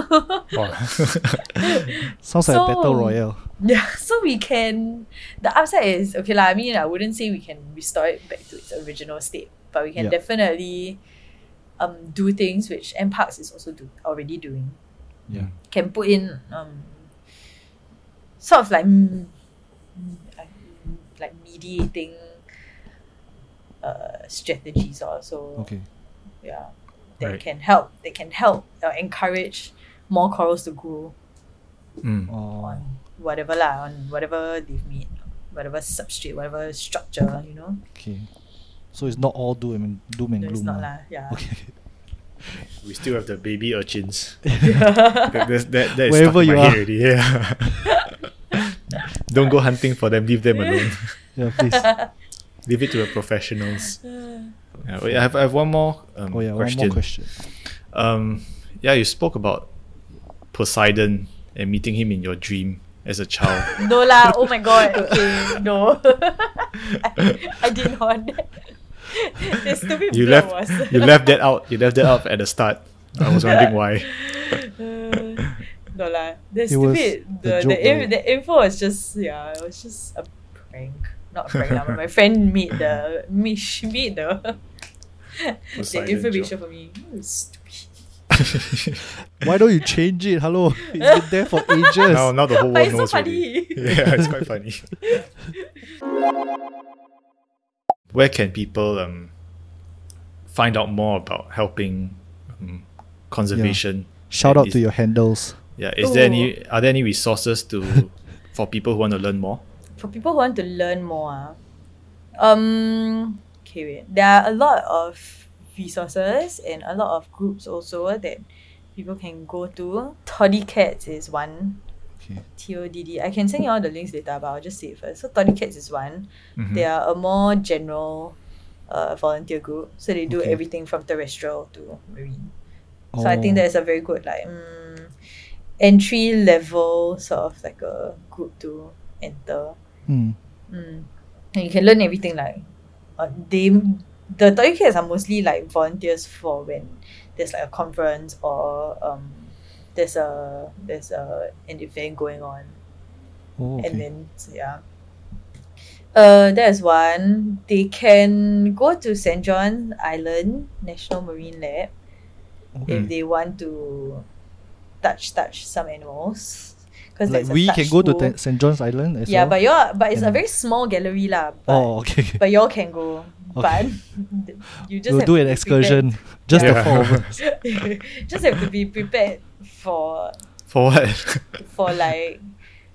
Wow. Sounds like a battle So- royale. Yeah, so we can. The upside is okay lah. I mean, I wouldn't say we can restore it back to its original state, but we can Yeah. definitely um do things which NParks is also do already doing. Yeah. Can put in um sort of like mm, mm, like, mediating uh strategies also. Okay. Yeah, that Right. can help. They can help uh, encourage more corals to grow Mm. Oh, on whatever lah, on whatever they've made, whatever substrate, whatever structure, you know. okay. So it's not all doom and doom and No, it's gloom. not lah. lah. Yeah. Okay. We still have the baby urchins. that, that, that, that is Wherever stuck in you are. already. Yeah. Don't go hunting for them. Leave them alone. yeah, please. Leave it to the professionals. Yeah, wait, I have I have one more um, Oh yeah, question. one more question. Um, yeah, you spoke about Poseidon and meeting him in your dream as a child. no lah. Oh my god. Okay. No. I, I did not. the stupid you left was. you left that out. You left that out at the start. I was wondering why. No lah. The It stupid. the The joke, the, right? the info was just yeah. It was just a prank. Not a prank lah. but my friend made the made, she made the the information joke. for me. It stupid. Why don't you change it? Hello, it's been there for ages. now, now the whole But world it's so knows already. funny. Yeah, it's quite funny. Where can people um find out more about helping um, conservation? Shout out Is- to your handles. Yeah, is there Oh. any are there any resources to for people who want to learn more? for people who want to learn more, ah, um, okay, wait. There are a lot of resources and a lot of groups also that people can go to. Toddy Cats is one. Okay. T O D D. I can send you all the links later, but I'll just say it first. So Toddy Cats is one. Mhm. They are a more general uh, volunteer group. So they do Okay. everything from terrestrial to marine. So I think Oh, that is a very good like mm, entry level sort of like a group to enter. hmm. Mm. And you can learn everything like uh, they the Toddy Cats are mostly like volunteers for when there's like a conference or um there's a there's a an event going on Oh, okay. and then so yeah. Uh, there's one. They can go to St. John Island National Marine Lab okay. if they want to touch touch some animals. Because like we can go to Te- St. John's Island as yeah, well. but you're but it's a very small gallery lah. But oh, okay. okay. but y'all can go. Okay. But you just we'll have do an be excursion. Just the Yeah. four of us. just have to be prepared for For what? for like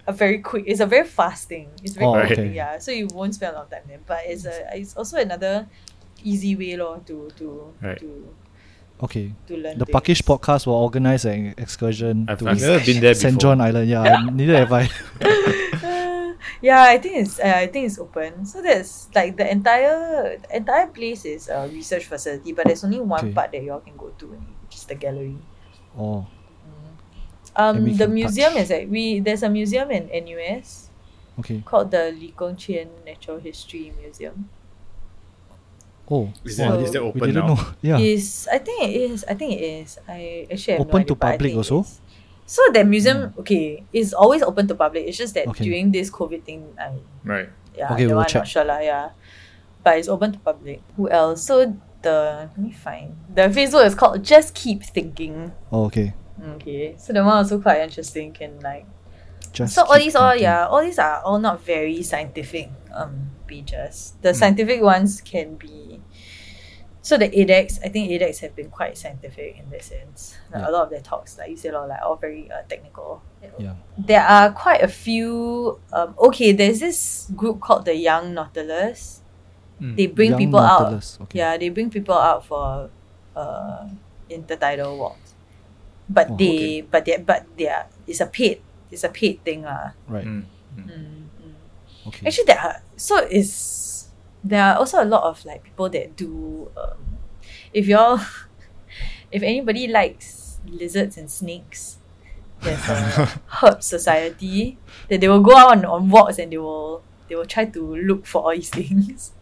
a very quick. It's a very fast thing. It's very Oh, quick, okay. yeah. So you won't spend a lot of time there. But it's a it's also another easy way lor to to Right. to Okay. to learn. The Puckish podcast will organize an excursion I've, to I've never been there before. St. John Island. Yeah, neither have I. Uh, yeah, I think it's uh, I think it's open. So there's like the entire the entire place is a research facility, but there's only one Okay. part that y'all can go to, which is the gallery. Oh, Um, the museum touch. is like we there's a museum in NUS okay. called the Lee Kong Chian Natural History Museum. Oh, Is wow, that- is that we open didn't now? know. Yeah. Is I think it is. I think it is. I actually have no Open idea, to public also? So the museum, okay, is always open to public. It's just that Okay. during this COVID thing, I Right. yeah, Okay, that we'll one check. not sure lah, yeah. But it's open to public. Who else? So the let me find the Facebook is called Just Keep Thinking. Oh, okay. Okay, so the one also quite interesting. Can like Just so all keep these all yeah, all these are all not very scientific um pages. The Mm. scientific ones can be so the ADEX, I think ADEX have been quite scientific in that sense. Like Yeah. A lot of their talks, like you said, are like all very uh, technical. Yeah. There are quite a few. Um, okay, there's this group called the Young Nautilus. Mm. They bring Young people Nautilus, out. okay. Yeah, they bring people out for uh intertidal walks. But Oh, they, but they, but they are. It's a paid. It's a paid thing, lah. Right. Mm. Mm, mm. Okay. Actually, there are so is there are also a lot of like people that do. Um, if y'all, if anybody likes lizards and snakes, there's a herp society that they will go out on, on walks and they will they will try to look for all these things.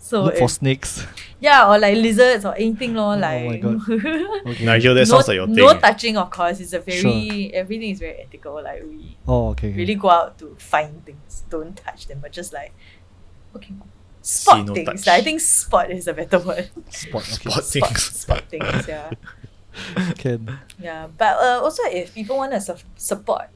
So Look for snakes. yeah, or like lizards or anything, lor. Oh like my God. Okay. Nigel, that no, sounds like your thing. no touching, of course. It's a very everything is very ethical. Like we Oh, okay. okay. really go out to find things. Don't touch them, but just like okay, spot no things. touch. I think spot is a better word. Spot. Okay. Spot spot, things. spot things. Yeah, Can yeah. But uh, also, if people want to su- support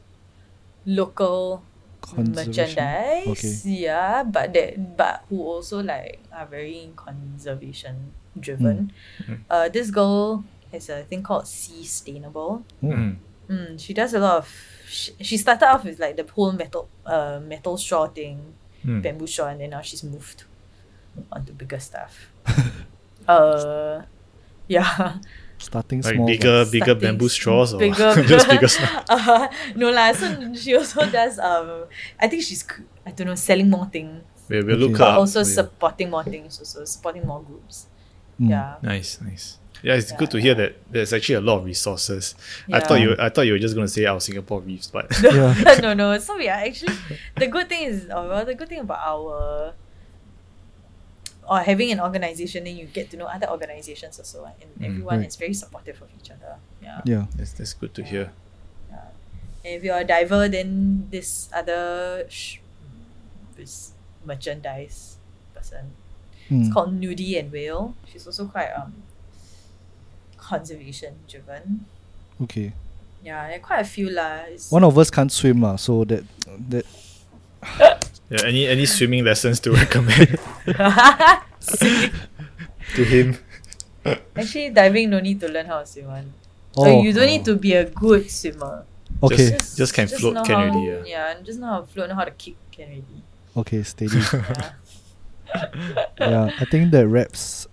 local conservation. merchandise, yeah, but that but who also like are very conservation driven. Mm. Uh, this girl has a thing called Seastainable. Oh, Mm. Mm, she does a lot of. She, she started off with like the whole metal, uh, metal straw thing, Mm. bamboo straw, and then now she's moved onto bigger stuff. uh, yeah, Starting Like small. bigger, but- bigger Starting bamboo straws or bigger, just bigger straws? uh, no lah. So she also does. Um, I think she's. c- I don't know, selling more things, We'll, we'll look but up. also for you. supporting more things. Also supporting more groups. Mm. Yeah. Nice, nice. Yeah, it's Yeah, good to hear that there's actually a lot of resources. I thought you I thought you were just gonna say our Singapore reefs, but Yeah. no, no. So we are actually the good thing is, uh, well, the good thing about our or having an organization, then you get to know other organizations also, and Mm, everyone right. is very supportive of each other. Yeah. Yeah. that's, that's good to hear. yeah. And if you're a diver, then this other sh- this merchandise person, Mm. it's called Nudie and Whale. She's also quite um conservation driven. Okay. Yeah, there are quite a few lah. It's- One of us can't swim, lah, so that that Yeah, any any swimming lessons to recommend to him? Actually, diving no need to learn how to swim. One. Oh. So you don't need to be a good swimmer. okay. Just- just can float know can how, already, yeah. Yeah, and just know how to float, know how to kick can already. Okay, steady. Yeah, yeah, I think that wraps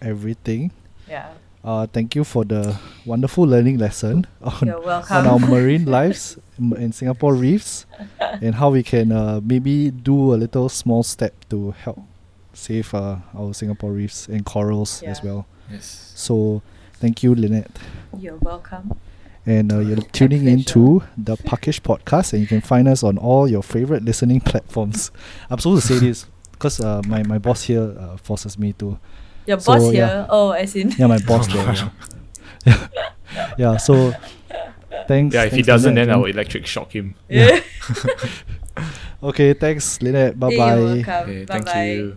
everything. yeah. Uh, thank you for the wonderful learning lesson on, You're welcome. on our marine lives in, in Singapore reefs and how we can uh, maybe do a little small step to help save uh, our Singapore reefs and corals as well. Yes. So, thank you, Lynette. You're welcome. And uh, you're tuning pleasure. into the Puckish podcast, and you can find us on all your favorite listening platforms. I'm supposed to say this because uh, my, my boss here uh, forces me to. Your So, boss yeah. here. Oh, as in. Yeah, my boss there. Yeah. yeah, so thanks. Yeah, if he doesn't, Lynette, then I'll electric shock him. Yeah. Okay, thanks, Lynette. Bye You're bye. welcome. Okay, bye thank bye. you.